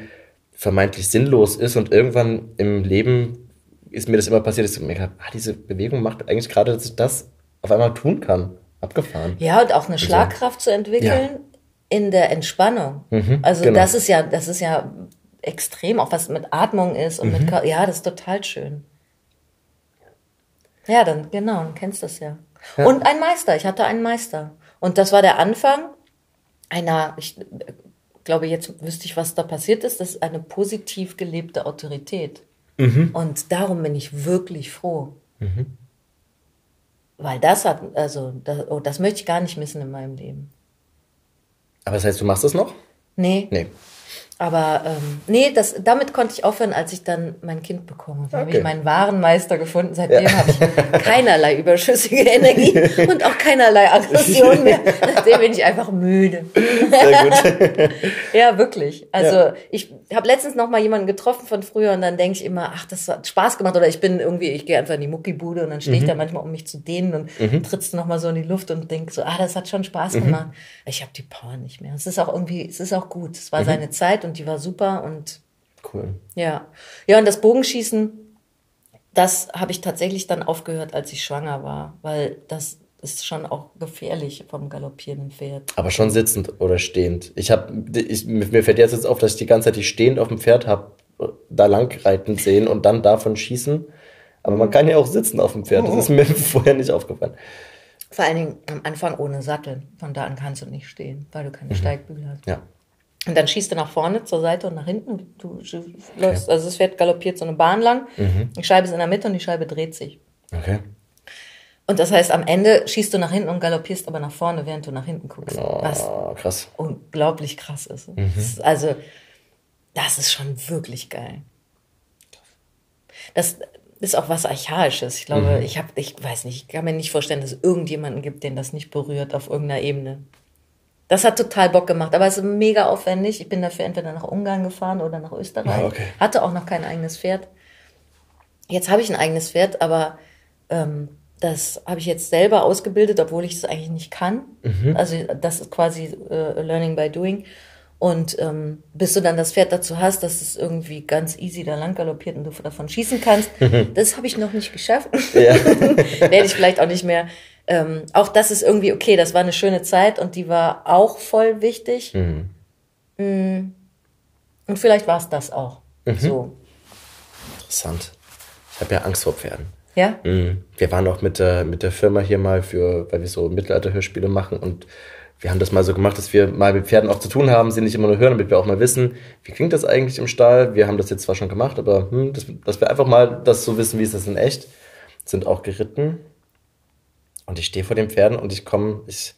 D: vermeintlich sinnlos ist. Und irgendwann im Leben ist mir das immer passiert, dass ich mir gedacht habe, ah, diese Bewegung macht eigentlich gerade, dass ich das auf einmal tun kann. Abgefahren.
C: Ja, und auch eine Schlagkraft zu entwickeln in der Entspannung. also
D: genau.
C: das ist ja, das ist ja extrem, auch was mit Atmung ist und
D: Mhm.
C: mit, ja, das ist total schön. Ja, dann, genau, dann kennst du das ja. Und ein Meister, ich hatte einen Meister. Und das war der Anfang einer, ich glaube, jetzt wüsste ich, was da passiert ist, das ist eine positiv gelebte Autorität.
D: Mhm.
C: Und darum bin ich wirklich froh. Weil das hat, also, das, oh, das möchte ich gar nicht missen in meinem Leben.
D: Aber das heißt, du machst das noch?
C: Nee,
D: Nee.
C: Aber ähm, nee, das, damit konnte ich aufhören, als ich dann mein Kind bekomme. Da habe
D: Okay.
C: ich meinen wahren Meister gefunden. Seitdem habe ich keinerlei überschüssige [LAUGHS] Energie und auch keinerlei Aggression mehr. [LAUGHS] Seitdem bin ich einfach müde.
D: Sehr gut. [LAUGHS]
C: Ja, wirklich. Also
D: Ja.
C: ich habe letztens noch mal jemanden getroffen von früher und dann denke ich immer, ach, das hat Spaß gemacht oder ich bin irgendwie, ich gehe einfach in die Muckibude und dann stehe ich
D: Mhm.
C: da manchmal, um mich zu dehnen und trittst noch mal so in die Luft und denk so, ah, das hat schon Spaß
D: Mhm.
C: gemacht. Ich habe die Power nicht mehr. Es ist auch irgendwie, es ist auch gut. Es
D: Mhm.
C: war seine Zeit und die war super und
D: Cool.
C: ja. Ja, und das Bogenschießen, das habe ich tatsächlich dann aufgehört, als ich schwanger war, weil das ist schon auch gefährlich vom galoppierenden Pferd.
D: Aber schon sitzend oder stehend. Ich habe, mir fällt jetzt jetzt auf, dass ich die ganze Zeit die stehend auf dem Pferd habe, da lang reiten sehen und dann davon schießen. Aber man kann ja auch sitzen auf dem Pferd. Das ist mir [LAUGHS] vorher nicht aufgefallen.
C: Vor allen Dingen am Anfang ohne Sattel. Von da an kannst du nicht stehen, weil du keine Steigbügel hast.
D: Ja.
C: Und dann schießt du nach vorne, zur Seite und nach hinten. Du sch- läufst, also das Pferd galoppiert so eine Bahn lang. Die Scheibe ist in der Mitte und die Scheibe dreht sich.
D: Okay.
C: Und das heißt, am Ende schießt du nach hinten und galoppierst aber nach vorne, während du nach hinten guckst. Was
D: Oh, krass.
C: unglaublich krass ist. Das ist. Also, das ist schon wirklich geil. Das ist auch was Archaisches. Ich glaube, ich habe, ich weiß nicht, ich kann mir nicht vorstellen, dass es irgendjemanden gibt, den das nicht berührt auf irgendeiner Ebene. Das hat total Bock gemacht, aber es ist mega aufwendig. Ich bin dafür entweder nach Ungarn gefahren oder nach Österreich.
D: Ah, okay.
C: Hatte auch noch kein eigenes Pferd. Jetzt habe ich ein eigenes Pferd, aber ähm, das habe ich jetzt selber ausgebildet, obwohl ich es eigentlich nicht kann. Also das ist quasi äh, Learning by Doing. Und ähm, bis du dann das Pferd dazu hast, dass es irgendwie ganz easy da lang galoppiert und du davon schießen kannst, das habe ich noch nicht geschafft. [LAUGHS] Werde ich vielleicht auch nicht mehr. Ähm, auch das ist irgendwie okay, das war eine schöne Zeit und die war auch voll wichtig. Mm. Und vielleicht war es das auch. So.
D: Interessant. Ich habe ja Angst vor Pferden.
C: Ja?
D: Mhm. Wir waren auch mit der, mit der Firma hier mal für, weil wir so Mittelalter-Hörspiele machen und wir haben das mal so gemacht, dass wir mal mit Pferden auch zu tun haben, sie nicht immer nur hören, damit wir auch mal wissen, wie klingt das eigentlich im Stall. Wir haben das jetzt zwar schon gemacht, aber hm, dass, dass wir einfach mal das so wissen, wie ist das in echt. Sind auch geritten. Und ich stehe vor den Pferden und ich komme, ich,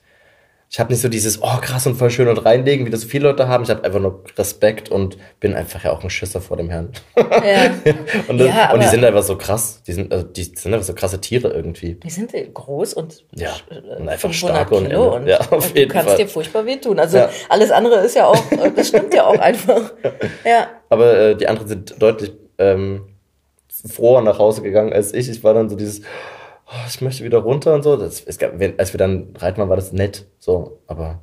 D: ich habe nicht so dieses, oh krass und voll schön und reinlegen, wie das so viele Leute haben. Ich habe einfach nur Respekt und bin einfach ja auch ein Schisser vor dem Herrn.
C: Ja. [LAUGHS]
D: Und, das,
C: Ja,
D: und die sind einfach so krass. Die sind, also die sind einfach so krasse Tiere irgendwie.
C: Die sind groß und,
D: Ja,
C: äh,
D: und einfach
C: 500
D: stark und-
C: Kilo und,
D: ja, auf
C: und
D: jeden
C: du kannst
D: Fall.
C: dir furchtbar wehtun. Also
D: Ja.
C: alles andere ist ja auch, äh, das stimmt ja auch einfach. [LAUGHS] Ja.
D: Aber äh, die anderen sind deutlich ähm, froher nach Hause gegangen als ich. Ich war dann so dieses, oh, ich möchte wieder runter und so. Das, es gab, als wir dann reiten waren, war das nett. So, aber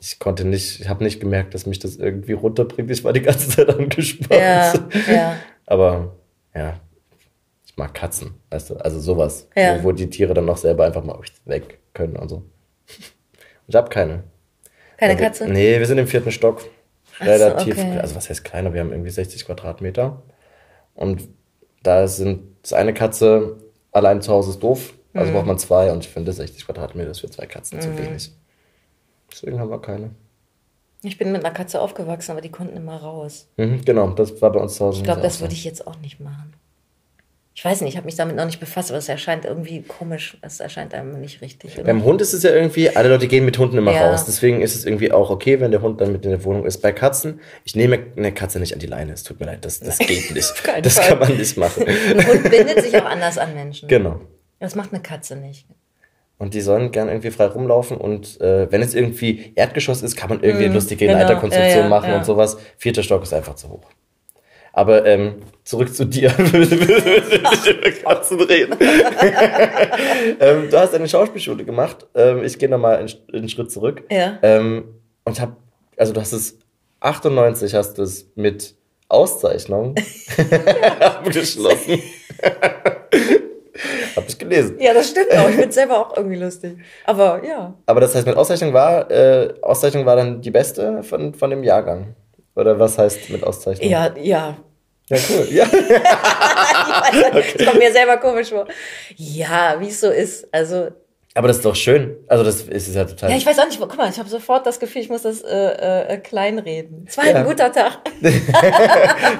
D: ich konnte nicht, ich habe nicht gemerkt, dass mich das irgendwie runterbringt. Ich war die ganze [LAUGHS] Zeit angespannt.
C: Ja, ja.
D: Aber ja, ich mag Katzen, weißt du, also sowas,
C: Ja.
D: wo, wo die Tiere dann noch selber einfach mal weg können und so. Ich habe keine.
C: Keine
D: wir-
C: Katze?
D: Nee, wir sind im vierten Stock. relativ,
C: okay.
D: also was heißt kleiner, wir haben irgendwie 60 Quadratmeter. Und da sind, das eine Katze allein zu Hause ist doof,
C: Mhm.
D: also braucht man zwei und ich finde 60 Quadratmeter ist für zwei Katzen zu wenig. Deswegen haben wir keine.
C: Ich bin mit einer Katze aufgewachsen, aber die konnten immer raus.
D: Mhm, genau, das war bei uns zu Hause.
C: Ich glaube, das würde ich jetzt auch nicht machen. Ich weiß nicht, ich habe mich damit noch nicht befasst, aber es erscheint irgendwie komisch. Es erscheint einem nicht richtig.
D: Beim Hund ist es ja irgendwie, alle Leute gehen mit Hunden immer
C: Ja.
D: raus. Deswegen ist es irgendwie auch okay, wenn der Hund dann mit in der Wohnung ist. Bei Katzen, ich nehme eine Katze nicht an die Leine. Es tut mir leid, das, das geht nicht. [LAUGHS] Das
C: Fall.
D: kann man nicht machen.
C: Ein Hund bindet sich auch anders an Menschen.
D: genau.
C: Das macht eine Katze nicht.
D: Und die sollen gern irgendwie frei rumlaufen. Und äh, wenn es irgendwie Erdgeschoss ist, kann man irgendwie eine lustige
C: genau.
D: Leiterkonstruktion
C: Ja, ja,
D: machen und sowas. Vierter Stock ist einfach zu hoch. Aber ähm, zurück zu dir. [LAUGHS] Katzen reden. [LAUGHS] ähm, du hast eine Schauspielschule gemacht. Ähm, ich gehe nochmal einen, einen Schritt zurück.
C: Ja.
D: Ähm, und hab, also du hast es 98 hast du es mit Auszeichnung [LAUGHS] abgeschlossen. Hab ich gelesen.
C: Ja, das stimmt auch. Ich finde selber auch irgendwie lustig. Aber ja.
D: Aber das heißt, mit Auszeichnung war, äh, Auszeichnung war dann die beste von, von dem Jahrgang. Oder was heißt mit Auszeichnung?
C: Ja, ja.
D: Ja, cool. Ja. [LAUGHS]
C: Das kommt mir selber komisch vor. Ja, wie es so ist. Also,
D: Aber das ist doch schön. Also das ist ja total.
C: ja, ich weiß auch nicht, guck mal, ich habe sofort das Gefühl, ich muss das äh, äh, kleinreden. Es war
D: Ja.
C: ein guter Tag. [LAUGHS]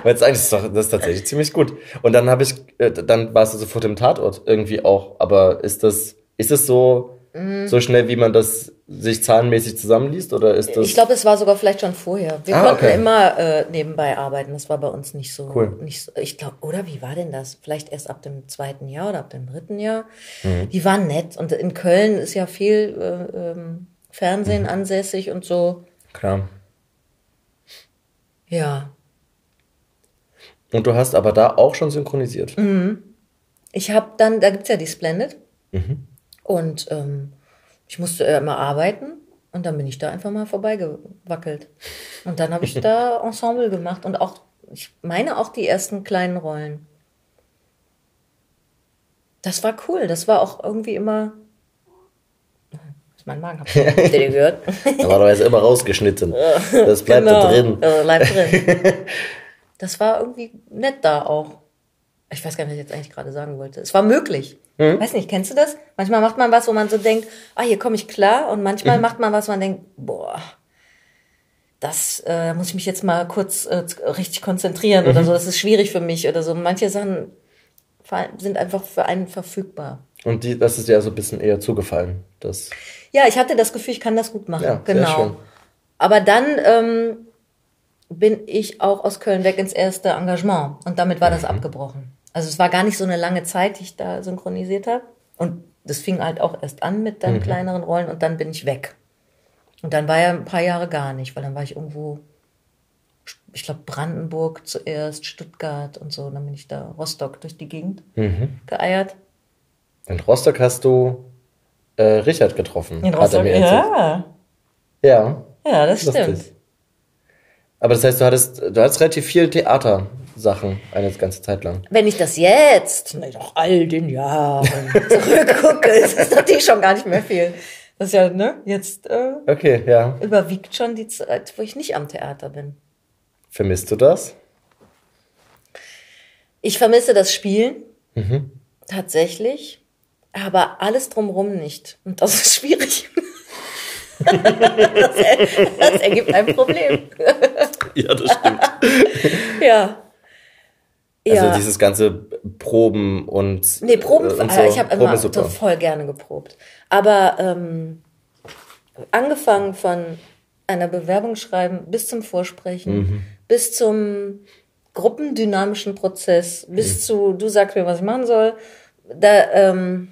D: Weil es eigentlich ist doch, das ist tatsächlich ziemlich gut. Und dann habe ich, äh, dann warst du sofort im Tatort irgendwie auch. Aber ist das, ist das so,
C: Mhm.
D: so schnell, wie man das sich zahlenmäßig zusammenliest? Oder ist das?
C: Ich glaube, es war sogar vielleicht schon vorher. Wir
D: Ah,
C: konnten
D: okay.
C: immer äh, nebenbei arbeiten. Das war bei uns nicht so.
D: Cool.
C: Nicht so ich glaube, oder wie war denn das? Vielleicht erst ab dem zweiten Jahr oder ab dem dritten Jahr.
D: Mhm.
C: Die waren nett. Und in Köln ist ja viel äh, ähm, Fernsehen
D: Mhm.
C: ansässig und so.
D: Klar.
C: Ja.
D: Und du hast aber da auch schon synchronisiert.
C: Mhm. Ich habe dann, da gibt's ja die Splendid.
D: Mhm.
C: Und ähm, ich musste immer arbeiten. Und dann bin ich da einfach mal vorbeigewackelt. Und dann habe ich da [LAUGHS] Ensemble gemacht. Und auch, ich meine auch die ersten kleinen Rollen. Das war cool. Das war auch irgendwie immer. Das ist mein Magen. Habt ihr den gehört? [LAUGHS]
D: Normalerweise immer rausgeschnitten. Das bleibt
C: Genau.
D: da drin.
C: Bleibt drin. [LAUGHS] Das war irgendwie nett da auch. Ich weiß gar nicht, was ich jetzt eigentlich gerade sagen wollte. Es war möglich.
D: Mhm.
C: Weiß nicht, kennst du das? Manchmal macht man was, wo man so denkt, ah, hier komme ich klar. Und
D: Mhm.
C: manchmal macht man was, wo man denkt, boah, das äh, muss ich mich jetzt mal kurz äh, richtig konzentrieren
D: Mhm.
C: oder so. Das ist schwierig für mich oder so. Manche Sachen sind einfach für einen verfügbar.
D: Und die, das ist dir also ein bisschen eher zugefallen. Das,
C: Ja, ich hatte das Gefühl, ich kann das gut machen.
D: Ja, sehr
C: genau.
D: schön.
C: Aber dann ähm, bin ich auch aus Köln weg ins erste Engagement und damit war das
D: Mhm.
C: abgebrochen. Also es war gar nicht so eine lange Zeit, die ich da synchronisiert habe. Und das fing halt auch erst an mit
D: Mhm.
C: dann kleineren Rollen und dann bin ich weg. Und dann war ja ein paar Jahre gar nicht, weil dann war ich irgendwo, ich glaube Brandenburg zuerst, Stuttgart und so. Und dann bin ich da Rostock durch die Gegend
D: Mhm.
C: geeiert.
D: in Rostock hast du äh, Richard getroffen.
C: In
D: hat er
C: Rostock, ja.
D: Ja.
C: Ja, das
D: Lustig.
C: stimmt.
D: Aber das heißt, du hattest, du hattest relativ viel Theatersachen eine ganze Zeit lang.
C: Wenn ich das jetzt, nach all den Jahren, [LAUGHS] zurückgucke, ist das natürlich schon gar nicht mehr viel. Das ist ja, ne, jetzt äh,
D: Okay, ja.
C: überwiegt schon die Zeit, wo ich nicht am Theater bin.
D: Vermisst du das?
C: Ich vermisse das Spielen, tatsächlich, aber alles drumrum nicht. Und das ist schwierig. [LAUGHS] das, das ergibt ein Problem.
D: Ja, das stimmt.
C: Ja.
D: Also
C: ja.
D: dieses ganze Proben und.
C: Nee, Proben,
D: äh, und
C: äh, ich habe immer so voll gerne geprobt. Aber ähm, angefangen von einer Bewerbung schreiben bis zum Vorsprechen,
D: Mhm.
C: bis zum gruppendynamischen Prozess, bis
D: Mhm.
C: zu du sagst mir, was ich machen soll. Da, ähm,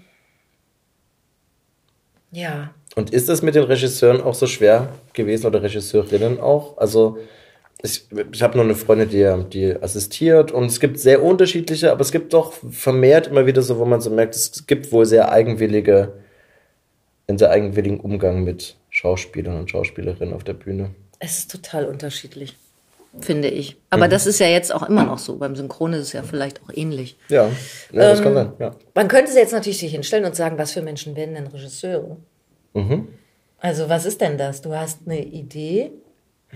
C: ja,
D: Und ist das mit den Regisseuren auch so schwer gewesen oder Regisseurinnen auch? Also ich, ich habe nur eine Freundin, die, die assistiert und es gibt sehr unterschiedliche, aber es gibt doch vermehrt immer wieder so, wo man so merkt, es gibt wohl sehr eigenwillige, einen sehr eigenwilligen Umgang mit Schauspielern und Schauspielerinnen auf der Bühne.
C: es ist total unterschiedlich, finde ich. Aber das ist ja jetzt auch immer noch so. Beim Synchron ist es ja vielleicht auch ähnlich.
D: Ja, ja das
C: Ähm,
D: kann sein. Ja.
C: Man könnte jetzt natürlich sich hinstellen und sagen, was für Menschen werden denn Regisseure?
D: Mhm.
C: Also was ist denn das? Du hast eine Idee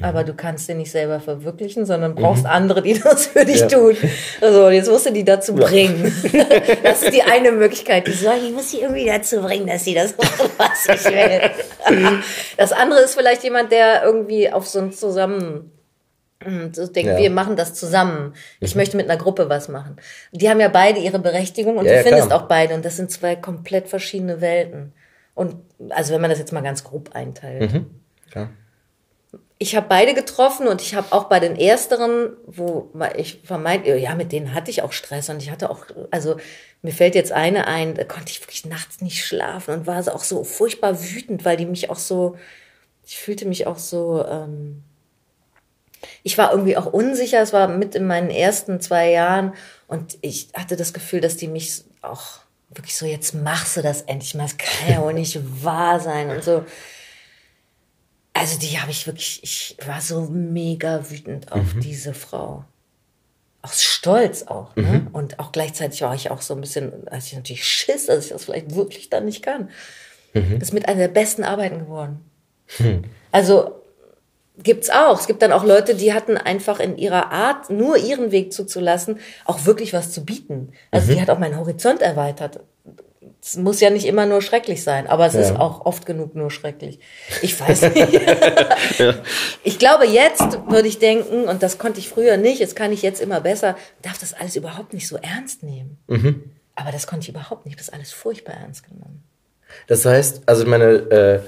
C: aber du kannst den nicht selber verwirklichen, sondern brauchst mhm. andere, die [LAUGHS] das für dich ja. tun. Also jetzt musst du die dazu bringen. [LAUGHS] das ist die eine Möglichkeit. Die sagen, ich muss sie irgendwie dazu bringen, dass sie das machen, [LAUGHS] was ich will. das andere ist vielleicht jemand, der irgendwie auf so ein Zusammen so denkt, ja. wir machen das zusammen. Ich mhm. möchte mit einer Gruppe was machen. Die haben ja beide ihre Berechtigung und ja, du findest klar. auch beide und das sind zwei komplett verschiedene Welten. Und also wenn man das jetzt mal ganz grob einteilt. Mhm. Klar ich habe beide getroffen und ich habe auch bei den ersteren, wo ich vermeint, ja, mit denen hatte ich auch Stress und ich hatte auch, also mir fällt jetzt eine ein, da konnte ich wirklich nachts nicht schlafen und war auch so furchtbar wütend, weil die mich auch so, ich fühlte mich auch so, ähm, ich war irgendwie auch unsicher, es war mit in meinen ersten zwei Jahren und ich hatte das Gefühl, dass die mich auch wirklich so, jetzt machst du das endlich mal, es kann ja wohl nicht wahr sein und so. Also die habe ich wirklich, ich war so mega wütend auf mhm. diese Frau. Aus Stolz auch. Ne? Mhm. Und auch gleichzeitig war ich auch so ein bisschen, als ich natürlich Schiss, dass ich das vielleicht wirklich dann nicht kann. Mhm. Das ist mit einer der besten Arbeiten geworden. Mhm. Also gibt's auch. Es gibt dann auch Leute, die hatten einfach in ihrer Art, nur ihren Weg zuzulassen, auch wirklich was zu bieten. Also mhm. die hat auch meinen Horizont erweitert es muss ja nicht immer nur schrecklich sein, aber es ja. ist auch oft genug nur schrecklich. Ich weiß nicht. [LAUGHS] ja. Ich glaube, jetzt würde ich denken, und das konnte ich früher nicht, jetzt kann ich jetzt immer besser, darf das alles überhaupt nicht so ernst nehmen. Mhm. Aber das konnte ich überhaupt nicht, das alles furchtbar ernst genommen.
D: Das heißt, also ich meine, äh,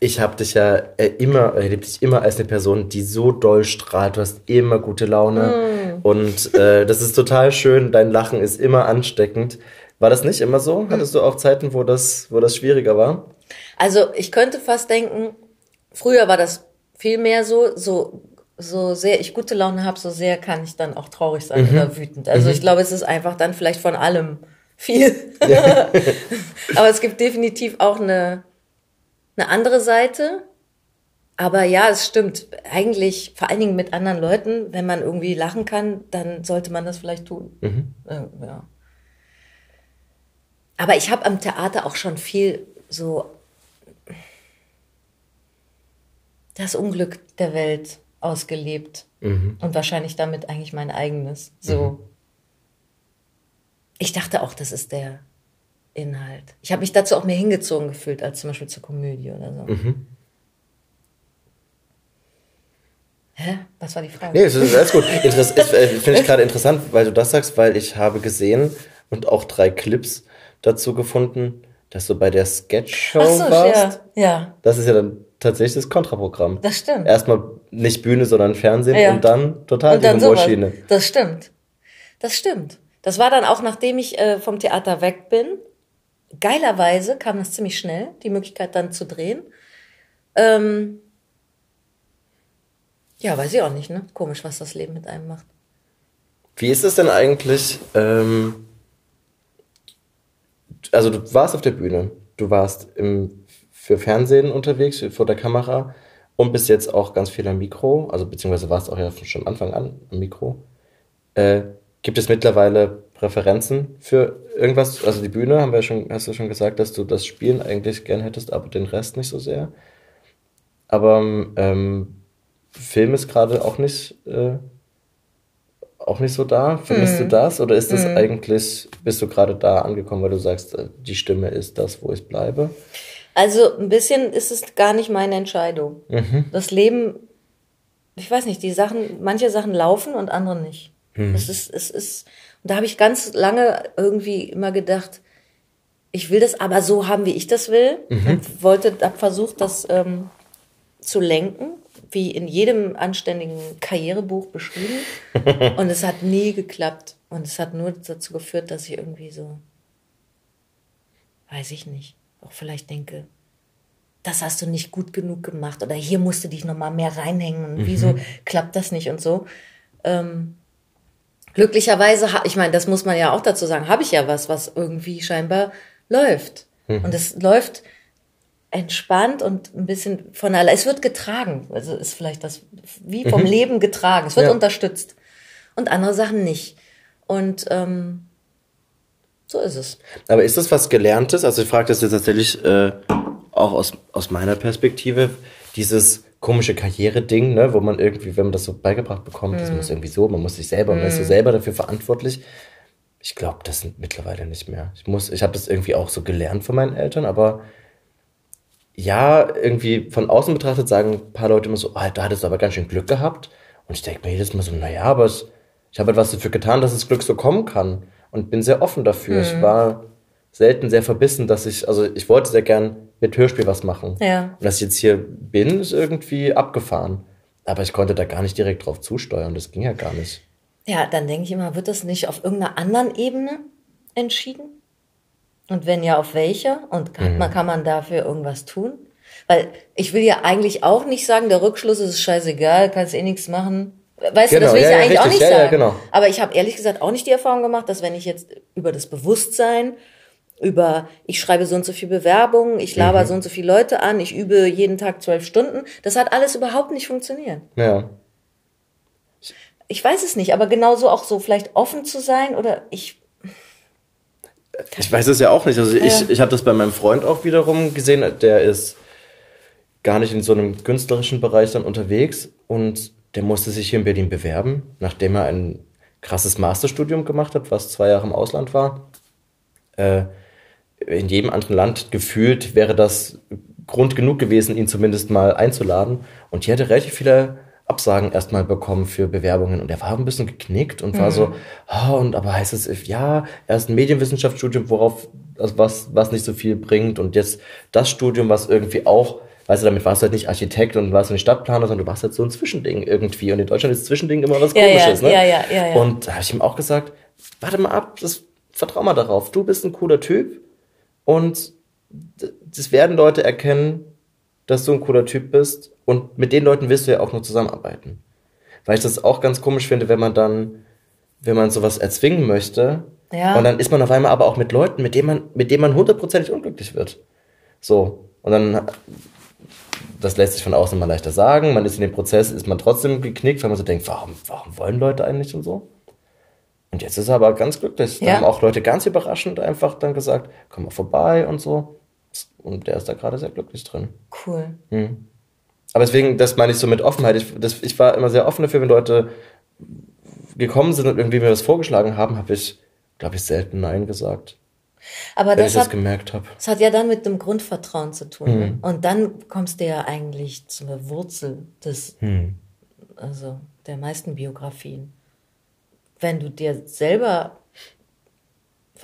D: ich habe dich ja äh, immer, erlebt dich immer als eine Person, die so doll strahlt. Du hast immer gute Laune. Mm. Und äh, das ist total schön. Dein Lachen ist immer ansteckend. War das nicht immer so? Hattest du auch Zeiten, wo das, wo das schwieriger war?
C: Also ich könnte fast denken, früher war das viel mehr so, so, so sehr ich gute Laune habe, so sehr kann ich dann auch traurig sein mhm. oder wütend. Also mhm. ich glaube, es ist einfach dann vielleicht von allem viel. Ja. [LAUGHS] Aber es gibt definitiv auch eine, eine andere Seite. Aber ja, es stimmt. Eigentlich, vor allen Dingen mit anderen Leuten, wenn man irgendwie lachen kann, dann sollte man das vielleicht tun. Mhm. Ja. Aber ich habe am Theater auch schon viel so das Unglück der Welt ausgelebt mhm. und wahrscheinlich damit eigentlich mein eigenes. So. Mhm. Ich dachte auch, das ist der Inhalt. Ich habe mich dazu auch mehr hingezogen gefühlt als zum Beispiel zur Komödie oder so. Mhm. Hä? Was war die Frage? Nee,
D: das ist alles gut. Äh, Finde ich gerade interessant, weil du das sagst, weil ich habe gesehen und auch drei Clips dazu gefunden, dass du bei der Sketchshow so, warst. Ja, ja. Das ist ja dann tatsächlich das Kontraprogramm.
C: Das stimmt.
D: Erstmal nicht Bühne, sondern Fernsehen ja. und dann total und die Humorschiene.
C: Das stimmt. Das stimmt. Das war dann auch, nachdem ich äh, vom Theater weg bin. Geilerweise kam das ziemlich schnell, die Möglichkeit dann zu drehen. Ähm, ja, weiß ich auch nicht, ne? Komisch, was das Leben mit einem macht.
D: Wie ist es denn eigentlich? Ähm, also du warst auf der Bühne, du warst im, für Fernsehen unterwegs, vor der Kamera und bist jetzt auch ganz viel am Mikro, also beziehungsweise warst auch ja schon Anfang an am Mikro. Äh, gibt es mittlerweile Präferenzen für irgendwas? Also die Bühne, haben wir schon, hast du schon gesagt, dass du das Spielen eigentlich gern hättest, aber den Rest nicht so sehr. Aber ähm, Film ist gerade auch nicht äh, auch nicht so da? Findest hm. du das? Oder ist das hm. eigentlich, bist du gerade da angekommen, weil du sagst, äh, die Stimme ist das, wo ich bleibe?
C: Also ein bisschen ist es gar nicht meine Entscheidung. Mhm. Das Leben, ich weiß nicht, die Sachen, manche Sachen laufen und andere nicht. Mhm. Es ist, es ist, und da habe ich ganz lange irgendwie immer gedacht, ich will das aber so haben, wie ich das will. Mhm. Und wollte, habe versucht, das ähm, zu lenken wie in jedem anständigen Karrierebuch beschrieben. [LAUGHS] und es hat nie geklappt. Und es hat nur dazu geführt, dass ich irgendwie so, weiß ich nicht, auch vielleicht denke, das hast du nicht gut genug gemacht oder hier musst du dich noch mal mehr reinhängen und mhm. wieso klappt das nicht und so. Ähm, glücklicherweise, ich meine, das muss man ja auch dazu sagen, habe ich ja was, was irgendwie scheinbar läuft. Mhm. Und es läuft entspannt und ein bisschen von allein. Es wird getragen. Also ist vielleicht das wie vom mhm. Leben getragen. Es wird ja. unterstützt. Und andere Sachen nicht. Und ähm, so ist es.
D: Aber ist das was Gelerntes? Also ich frage das jetzt tatsächlich äh, auch aus, aus meiner Perspektive. Dieses komische Karriere-Ding, ne, wo man irgendwie, wenn man das so beigebracht bekommt, das muss irgendwie so, man muss sich selber, man ist so selber dafür verantwortlich. Ich glaube, das sind mittlerweile nicht mehr. Ich muss, ich habe das irgendwie auch so gelernt von meinen Eltern, aber ja, irgendwie von außen betrachtet sagen ein paar Leute immer so, ah, da hattest du aber ganz schön Glück gehabt. Und ich denke mir jedes Mal so, naja, aber es, ich habe etwas dafür getan, dass das Glück so kommen kann. Und bin sehr offen dafür. Ich war selten sehr verbissen, dass ich, also ich wollte sehr gern mit Hörspiel was machen.
C: Ja.
D: Und dass ich jetzt hier bin, ist irgendwie abgefahren. Aber ich konnte da gar nicht direkt drauf zusteuern. Das ging ja gar nicht.
C: Ja, dann denke ich immer, wird das nicht auf irgendeiner anderen Ebene entschieden? Und wenn ja, auf welcher? Und kann, man, kann man dafür irgendwas tun? Weil ich will ja eigentlich auch nicht sagen, der Rückschluss ist scheißegal, kannst eh nichts machen. Weißt du,
D: Genau,
C: das will ich
D: ja,
C: ja,
D: ja,
C: eigentlich auch
D: richtig,
C: nicht
D: ja, ja,
C: sagen.
D: genau.
C: Aber ich habe ehrlich gesagt auch nicht die Erfahrung gemacht, dass wenn ich jetzt über das Bewusstsein, über ich schreibe so und so viel Bewerbungen, ich laber
D: Mhm.
C: so und so viele Leute an, ich übe jeden Tag zwölf Stunden, das hat alles überhaupt nicht funktioniert.
D: Ja.
C: Ich weiß es nicht, aber genauso auch so vielleicht offen zu sein oder ich
D: Ich weiß es ja auch nicht. Also ich,
C: Ja.
D: ich habe das bei meinem Freund auch wiederum gesehen. Der ist gar nicht in so einem künstlerischen Bereich dann unterwegs und der musste sich hier in Berlin bewerben, nachdem er ein krasses Masterstudium gemacht hat, was zwei Jahre im Ausland war. Äh, in jedem anderen Land gefühlt wäre das Grund genug gewesen, ihn zumindest mal einzuladen. Und hier hatte relativ viele Absagen erstmal bekommen für Bewerbungen. Und er war ein bisschen geknickt und war so, ah, und aber heißt es, ja, erst ein Medienwissenschaftsstudium, worauf, also was, was nicht so viel bringt. Und jetzt das Studium, was irgendwie auch, weißt du, damit warst du halt nicht Architekt und warst du nicht Stadtplaner, sondern du warst halt so ein Zwischending irgendwie. Und in Deutschland ist Zwischending immer was
C: Ja, ja,
D: Komisches, ne?
C: ja, ja, ja, ja.
D: Und da habe ich ihm auch gesagt, warte mal ab, das, vertrau mal darauf, du bist ein cooler Typ und das werden Leute erkennen, dass du ein cooler Typ bist und mit den Leuten wirst du ja auch nur zusammenarbeiten. Weil ich das auch ganz komisch finde, wenn man dann, wenn man sowas erzwingen möchte
C: Ja.
D: und dann ist man auf einmal aber auch mit Leuten, mit denen man, mit denen man hundertprozentig unglücklich wird. So. Und dann, das lässt sich von außen mal leichter sagen, man ist in dem Prozess, ist man trotzdem geknickt, weil man so denkt, warum, warum wollen Leute eigentlich und so? Und jetzt ist er aber ganz glücklich. Da
C: Ja.
D: haben auch Leute ganz überraschend einfach dann gesagt, komm mal vorbei und so. Und der ist da gerade sehr glücklich drin.
C: cool.
D: Aber deswegen, das meine ich so mit Offenheit. Ich, das, ich war immer sehr offen dafür, wenn Leute gekommen sind und irgendwie mir das vorgeschlagen haben, habe ich, glaube ich, selten Nein gesagt,
C: Aber das
D: ich das
C: hat,
D: gemerkt habe.
C: das hat ja dann mit dem Grundvertrauen zu tun.
D: Mhm.
C: Und dann kommst du ja eigentlich zur Wurzel des,
D: Mhm.
C: also der meisten Biografien. Wenn du dir selber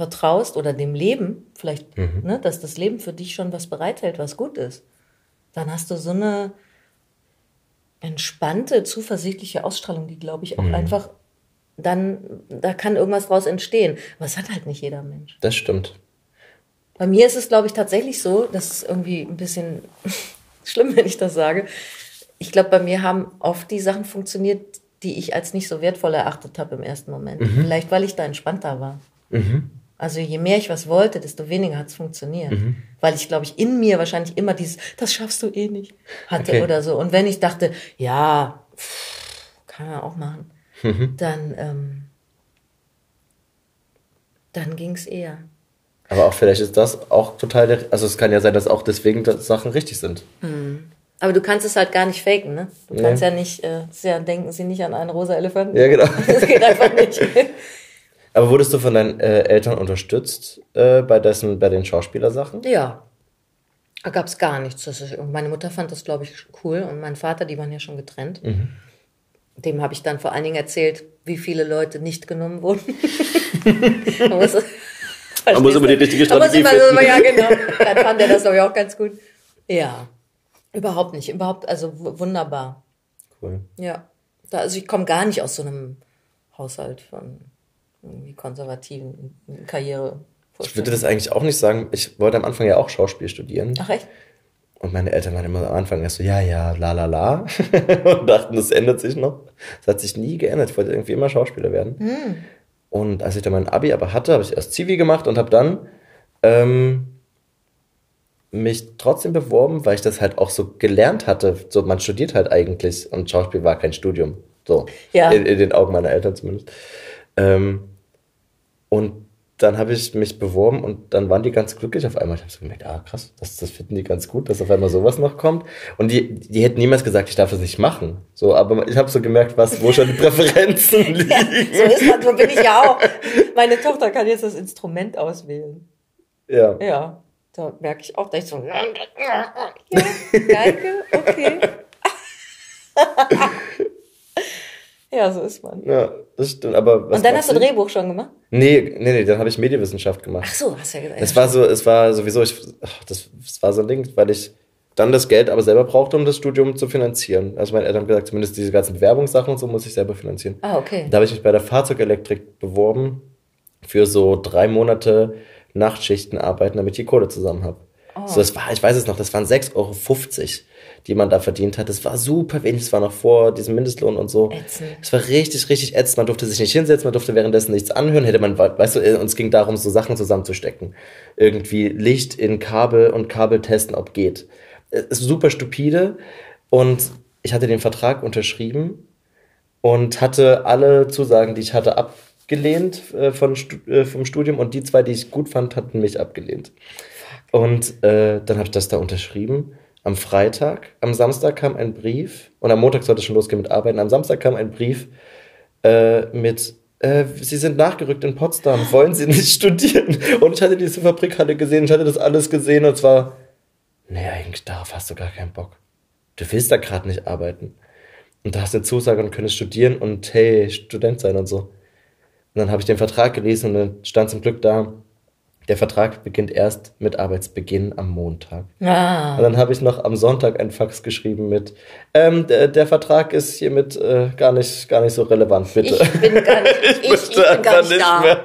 C: vertraust oder dem Leben, vielleicht,
D: Mhm.
C: ne, dass das Leben für dich schon was bereithält, was gut ist, dann hast du so eine entspannte, zuversichtliche Ausstrahlung, die, glaube ich, auch
D: Mhm.
C: einfach dann, da kann irgendwas draus entstehen. Aber es hat halt nicht jeder Mensch.
D: Das stimmt.
C: Bei mir ist es, glaube ich, tatsächlich so, das ist irgendwie ein bisschen [LAUGHS] schlimm, wenn ich das sage. Ich glaube, bei mir haben oft die Sachen funktioniert, die ich als nicht so wertvoll erachtet habe im ersten Moment. Vielleicht, weil ich da entspannter war. Also je mehr ich was wollte, desto weniger hat es funktioniert. Weil ich, glaube ich, in mir wahrscheinlich immer dieses, das schaffst du eh nicht, hatte
D: Okay.
C: oder so. Und wenn ich dachte, ja, pff, kann man auch machen, dann, ähm, dann ging es eher.
D: Aber auch vielleicht ist das auch total, der, also es kann ja sein, dass auch deswegen dass Sachen richtig sind.
C: Aber du kannst es halt gar nicht faken, ne? Du
D: Nee.
C: kannst ja nicht, äh, ja, denken Sie nicht an einen rosa Elefanten.
D: Ja, genau. [LAUGHS]
C: Das geht einfach nicht. [LAUGHS]
D: Aber wurdest du von deinen äh, Eltern unterstützt äh, bei, dessen, bei den Schauspielersachen?
C: ja. Da gab es gar nichts. Das ist, meine Mutter fand das, glaube ich, cool. Und mein Vater, die waren ja schon getrennt. Dem habe ich dann vor allen Dingen erzählt, wie viele Leute nicht genommen wurden. [LAUGHS] Man muss,
D: Man muss immer die richtige
C: Man muss
D: Strategie
C: immer so,
D: finden.
C: ja, genau. Dann fand er das, glaube ich, auch ganz gut. Ja. Überhaupt nicht. Überhaupt, also wunderbar.
D: Cool.
C: Ja. Da, also ich komme gar nicht aus so einem Haushalt von irgendwie konservativen Karriere.
D: Ich würde das eigentlich auch nicht sagen. Ich wollte am Anfang ja auch Schauspiel studieren.
C: Ach echt?
D: Und meine Eltern waren immer am Anfang erst so, ja, ja, la, la, la. [LAUGHS] und dachten, das ändert sich noch. Das hat sich nie geändert. Ich wollte irgendwie immer Schauspieler werden. Und als ich dann mein Abi aber hatte, habe ich erst Zivi gemacht und habe dann ähm, mich trotzdem beworben, weil ich das halt auch so gelernt hatte. So, man studiert halt eigentlich und Schauspiel war kein Studium. So,
C: Ja.
D: in, in den Augen meiner Eltern zumindest. Ähm, und dann habe ich mich beworben und dann waren die ganz glücklich auf einmal. Ich habe so gemerkt, ah krass, das, das finden die ganz gut, dass auf einmal sowas noch kommt. Und die, die hätten niemals gesagt, ich darf das nicht machen. So, aber ich habe so gemerkt, was, wo schon die [LAUGHS] Präferenzen liegen. Ja,
C: so ist man, so bin ich ja auch. Meine Tochter kann jetzt das Instrument auswählen.
D: Ja.
C: Ja, da merke ich auch, dass ich so, [LAUGHS] ja, Geige, okay. [LAUGHS] Ja, so ist man.
D: Ja, das stimmt. Aber
C: was Und dann hast du Drehbuch schon gemacht?
D: Nee, nee, nee, dann habe ich Medienwissenschaft gemacht.
C: Ach so, hast du ja gesagt.
D: Es war so, es war sowieso, ich, ach, das, das war so ein Ding, weil ich dann das Geld aber selber brauchte, um das Studium zu finanzieren. Also meine Eltern haben gesagt, zumindest diese ganzen Bewerbungssachen und so muss ich selber finanzieren.
C: Ah, okay.
D: Da habe ich mich bei der Fahrzeugelektrik beworben für so drei Monate Nachtschichten arbeiten, damit ich die Kohle zusammen habe. Oh. So, das war, ich weiß es noch, das waren 6,50 Euro die man da verdient hat. Das war super wenig, das war noch vor diesem Mindestlohn und so. Es war richtig, richtig ätzend. Man durfte sich nicht hinsetzen, man durfte währenddessen nichts anhören. Hätte man, weißt du, uns ging darum, so Sachen zusammenzustecken. Irgendwie Licht in Kabel und Kabel testen, ob geht. Es ist super stupide. Und ich hatte den Vertrag unterschrieben und hatte alle Zusagen, die ich hatte, abgelehnt äh, von, äh, vom Studium. Und die zwei, die ich gut fand, hatten mich abgelehnt. Und äh, dann habe ich das da unterschrieben am Freitag. Am Samstag kam ein Brief, und am Montag sollte es schon losgehen mit Arbeiten. Am Samstag kam ein Brief äh, mit, äh, Sie sind nachgerückt in Potsdam, wollen Sie nicht [LAUGHS] studieren? Und ich hatte diese Fabrikhalle gesehen, ich hatte das alles gesehen und zwar, nee, eigentlich darauf hast du gar keinen Bock. Du willst da gerade nicht arbeiten. Und da hast du eine Zusage und könntest studieren und hey, Student sein und so. Und dann habe ich den Vertrag gelesen und dann stand zum Glück da, der Vertrag beginnt erst mit Arbeitsbeginn am Montag.
C: Ah.
D: Und dann habe ich noch am Sonntag ein Fax geschrieben mit, ähm, der, der Vertrag ist hiermit äh, gar, nicht, gar nicht so relevant, bitte.
C: Ich bin gar nicht, [LAUGHS] ich, bin gar nicht, da. Mehr.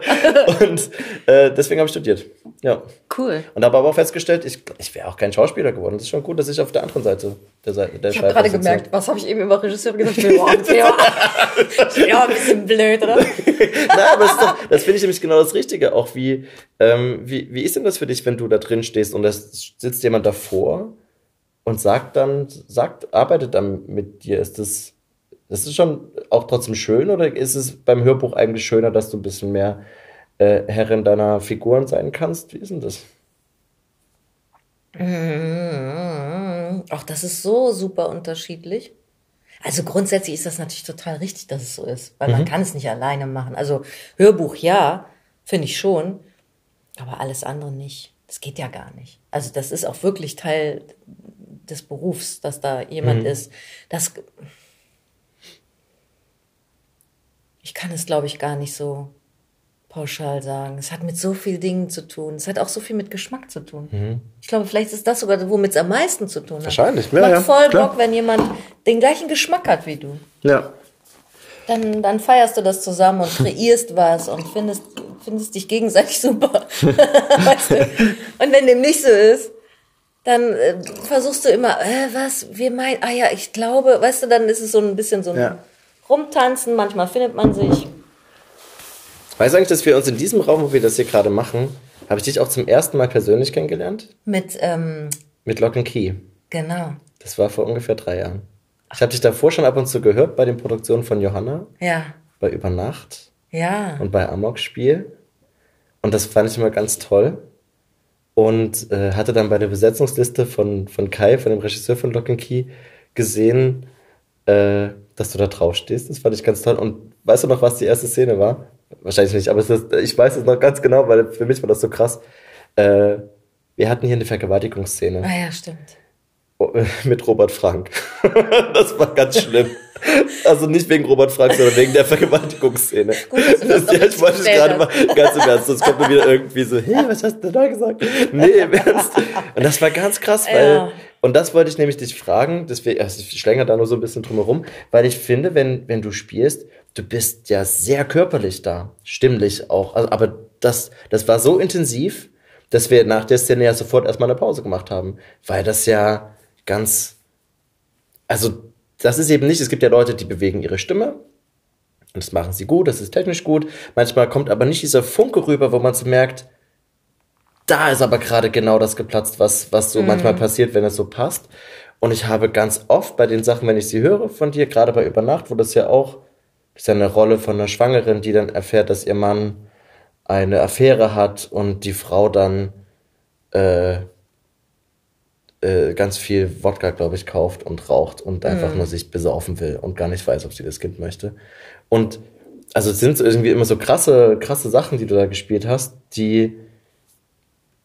D: Und äh, deswegen habe ich studiert. Ja.
C: Cool.
D: Und habe aber auch festgestellt, ich, ich wäre auch kein Schauspieler geworden. Es ist schon gut, dass ich auf der anderen Seite der Seite der
C: Ich habe gerade gemerkt, was habe ich eben über Regisseure gesagt? Ich bin [LAUGHS] ja, [LAUGHS] ja, ein bisschen blöd, oder? [LAUGHS]
D: Nein, aber das, doch, das finde ich nämlich genau das Richtige. Auch wie, ähm, wie, wie ist denn das für dich, wenn du da drin stehst und da sitzt jemand davor und sagt dann, sagt, arbeitet dann mit dir? Ist das, das ist schon auch trotzdem schön oder ist es beim Hörbuch eigentlich schöner, dass du ein bisschen mehr äh, Herrin deiner Figuren sein kannst? Wie ist denn das?
C: Auch das ist so super unterschiedlich. Also grundsätzlich ist das natürlich total richtig, dass es so ist, weil mhm. man kann es nicht alleine machen. Also Hörbuch ja, finde ich schon, aber alles andere nicht. Das geht ja gar nicht. Also das ist auch wirklich Teil des Berufs, dass da jemand mhm. ist. Das ich kann es, glaube ich, gar nicht so pauschal sagen. Es hat mit so vielen Dingen zu tun. Es hat auch so viel mit Geschmack zu tun. Mhm. Ich glaube, vielleicht ist das sogar, womit es am meisten zu tun hat.
D: Wahrscheinlich,
C: ja,
D: Macht ja,
C: voll klar. Bock, wenn jemand den gleichen Geschmack hat wie du.
D: Ja.
C: Dann, dann feierst du das zusammen und kreierst [LAUGHS] was und findest, findest dich gegenseitig super. [LAUGHS] weißt du? Und wenn dem nicht so ist, dann äh, versuchst du immer, äh, was, wir meinen, ah ja, ich glaube, weißt du, dann ist es so ein bisschen so ein ja. Rumtanzen, manchmal findet man sich.
D: Weißt du eigentlich, dass wir uns in diesem Raum, wo wir das hier gerade machen, habe ich dich auch zum ersten Mal persönlich kennengelernt?
C: Mit, ähm,
D: Mit Lock and Key.
C: Genau.
D: Das war vor ungefähr drei Jahren. Ich habe dich davor schon ab und zu gehört bei den Produktionen von Johanna.
C: Ja.
D: Bei Übernacht.
C: Ja.
D: Und bei Amok-Spiel. Und das fand ich immer ganz toll. Und äh, hatte dann bei der Besetzungsliste von, von Kai, von dem Regisseur von Lock and Key, gesehen, äh, dass du da drauf stehst. Das fand ich ganz toll. Und weißt du noch, was die erste Szene war? Wahrscheinlich nicht, aber ist, ich weiß es noch ganz genau, weil für mich war das so krass. Äh, wir hatten hier eine Vergewaltigungsszene.
C: Ah ja, stimmt.
D: Oh, [LAUGHS] mit Robert Frank. [LAUGHS] das war ganz schlimm. Also nicht wegen Robert Frank, sondern wegen der Vergewaltigungsszene. Gut, das, das [LAUGHS] ja, ich wollte es gerade mal ganz im Ernst, sonst kommt mir wieder irgendwie so, hey, was hast du da gesagt? Nee, im Ernst. Und das war ganz krass, weil, ja. Und das wollte ich nämlich dich fragen, deswegen, also ich schlänger da nur so ein bisschen drum herum, weil ich finde, wenn, wenn du spielst, du bist ja sehr körperlich da, stimmlich auch. Also, aber das, das war so intensiv, dass wir nach der Szene ja sofort erstmal eine Pause gemacht haben, weil das ja ganz, also das ist eben nicht, es gibt ja Leute, die bewegen ihre Stimme und das machen sie gut, das ist technisch gut. Manchmal kommt aber nicht dieser Funke rüber, wo man so merkt, da ist aber gerade genau das geplatzt, was, was so mhm. manchmal passiert, wenn es so passt. Und ich habe ganz oft bei den Sachen, wenn ich sie höre von dir, gerade bei Übernacht, wo das ja auch das ist ja eine Rolle von einer Schwangeren, die dann erfährt, dass ihr Mann eine Affäre hat und die Frau dann äh, äh, ganz viel Wodka, glaube ich, kauft und raucht und einfach nur sich besaufen will und gar nicht weiß, ob sie das Kind möchte. Und also es sind irgendwie immer so krasse, krasse Sachen, die du da gespielt hast, die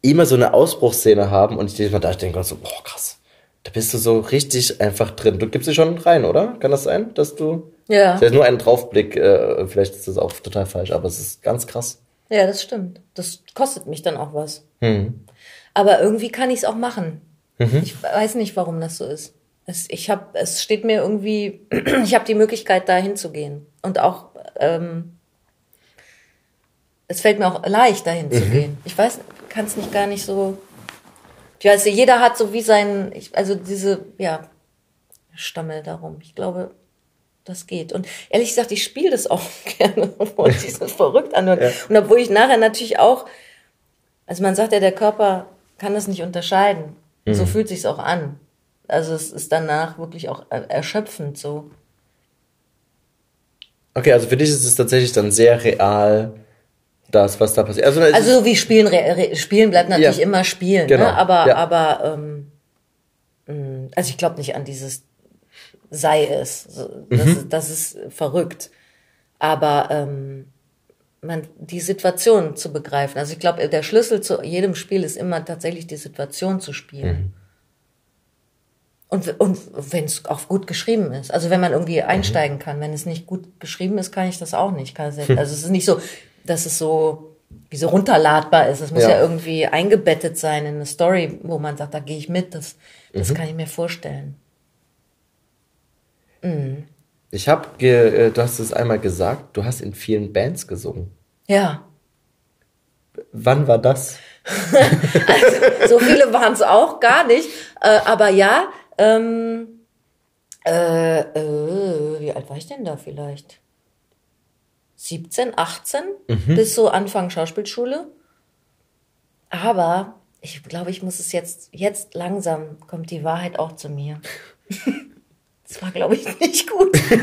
D: immer so eine Ausbruchsszene haben und ich jedes Mal da denke so, boah, krass. Da bist du so richtig einfach drin. Du gibst dich schon rein, oder? Kann das sein, dass du.
C: Ja.
D: Das ist nur ein Draufblick, äh, vielleicht ist das auch total falsch, aber es ist ganz krass.
C: Ja, das stimmt. Das kostet mich dann auch was.
D: Hm.
C: Aber irgendwie kann ich es auch machen.
D: Mhm.
C: Ich weiß nicht, warum das so ist. Es, ich hab, es steht mir irgendwie, [CLEARS THROAT] ich habe die Möglichkeit, da hinzugehen. Und auch, ähm, es fällt mir auch leicht, dahin
D: Mhm.
C: zu gehen. Ich weiß, kann es nicht gar nicht so. Ich weiß, jeder hat so wie sein, ich, also diese, ja, Stammel darum. Ich glaube, das geht. Und ehrlich gesagt, ich spiele das auch [LAUGHS] gerne, obwohl sich das verrückt anhört.
D: Ja.
C: Und obwohl ich nachher natürlich auch, also man sagt ja, der Körper kann das nicht unterscheiden. So fühlt sich's auch an. Also es ist danach wirklich auch er- erschöpfend so.
D: Okay, also für dich ist es tatsächlich dann sehr real, das, was da passiert. Also,
C: Also wie Spielen, Spielen bleibt natürlich
D: Ja.
C: immer Spielen,
D: Genau,
C: ne? aber,
D: ja.
C: aber ähm, mh, also ich glaube nicht an dieses sei es. Das,
D: Mhm.
C: ist, das ist verrückt. Aber ähm, man, die Situation zu begreifen. Also ich glaube, der Schlüssel zu jedem Spiel ist immer tatsächlich die Situation zu spielen. Und, und wenn es auch gut geschrieben ist. Also wenn man irgendwie einsteigen kann. Wenn es nicht gut geschrieben ist, kann ich das auch nicht. [LAUGHS] Also es ist nicht so, dass es so wie so runterladbar ist. Es muss ja.
D: Ja.
C: irgendwie eingebettet sein in eine Story, wo man sagt, da gehe ich mit. Das, das kann ich mir vorstellen.
D: ich habe, äh, du hast es einmal gesagt, du hast in vielen Bands gesungen.
C: Ja.
D: Wann war das? [LAUGHS]
C: so viele waren es auch gar nicht. Äh, aber ja, ähm, äh, äh, wie alt war ich denn da vielleicht? 17, 18 bis so Anfang Schauspielschule. Aber ich glaube, ich muss es jetzt, jetzt langsam kommt die Wahrheit auch zu mir. [LAUGHS] Das war, glaube ich, nicht gut. [LAUGHS] ich hätte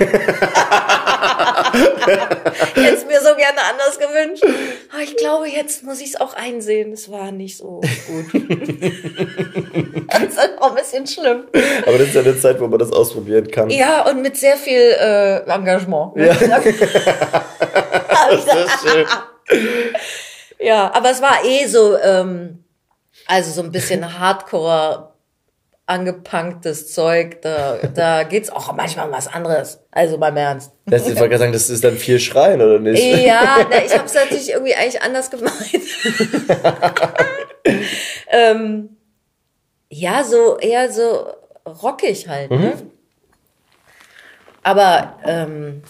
C: es mir so gerne anders gewünscht. Aber ich glaube, jetzt muss ich es auch einsehen. Es war nicht so gut. [LAUGHS] ist auch ein bisschen schlimm.
D: Aber das ist ja eine Zeit, wo man das ausprobieren kann.
C: Ja, und mit sehr viel äh, Engagement.
D: Ja. [LAUGHS] Das ist schön.
C: ja, aber es war eh so, ähm, also so ein bisschen Hardcore angepunktes Zeug. Da, da geht's auch manchmal um was anderes. Also beim Ernst.
D: Das, ich wollte gerade sagen, das ist dann viel Schreien, oder nicht?
C: Ja, na, ich habe es natürlich irgendwie eigentlich anders gemeint. [LAUGHS] [LAUGHS] ähm, ja, so eher so rockig halt. Ne? Aber ähm,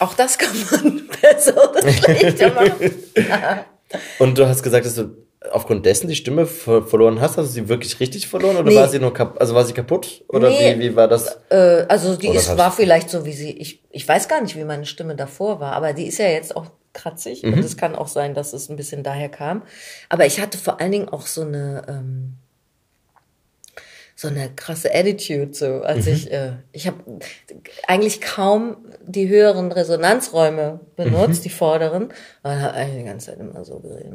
C: auch das [LAUGHS] kann man besser oder schlechter [LAUGHS] machen.
D: Und du hast gesagt, dass du aufgrund dessen die Stimme ver verloren hast. Hast du sie wirklich richtig verloren oder
C: Nee.
D: war sie nur kap also war sie kaputt? Oder
C: Nee.
D: wie, wie war das?
C: Äh, also die
D: Oder
C: ist, war vielleicht so, wie sie, ich, ich weiß gar nicht, wie meine Stimme davor war, aber die ist ja jetzt auch kratzig und es kann auch sein, dass es ein bisschen daher kam. Aber ich hatte vor allen Dingen auch so eine, ähm, so eine krasse Attitude, so als ich, äh, ich habe eigentlich kaum die höheren Resonanzräume benutzt, die vorderen, aber habe eigentlich die ganze Zeit immer so geredet.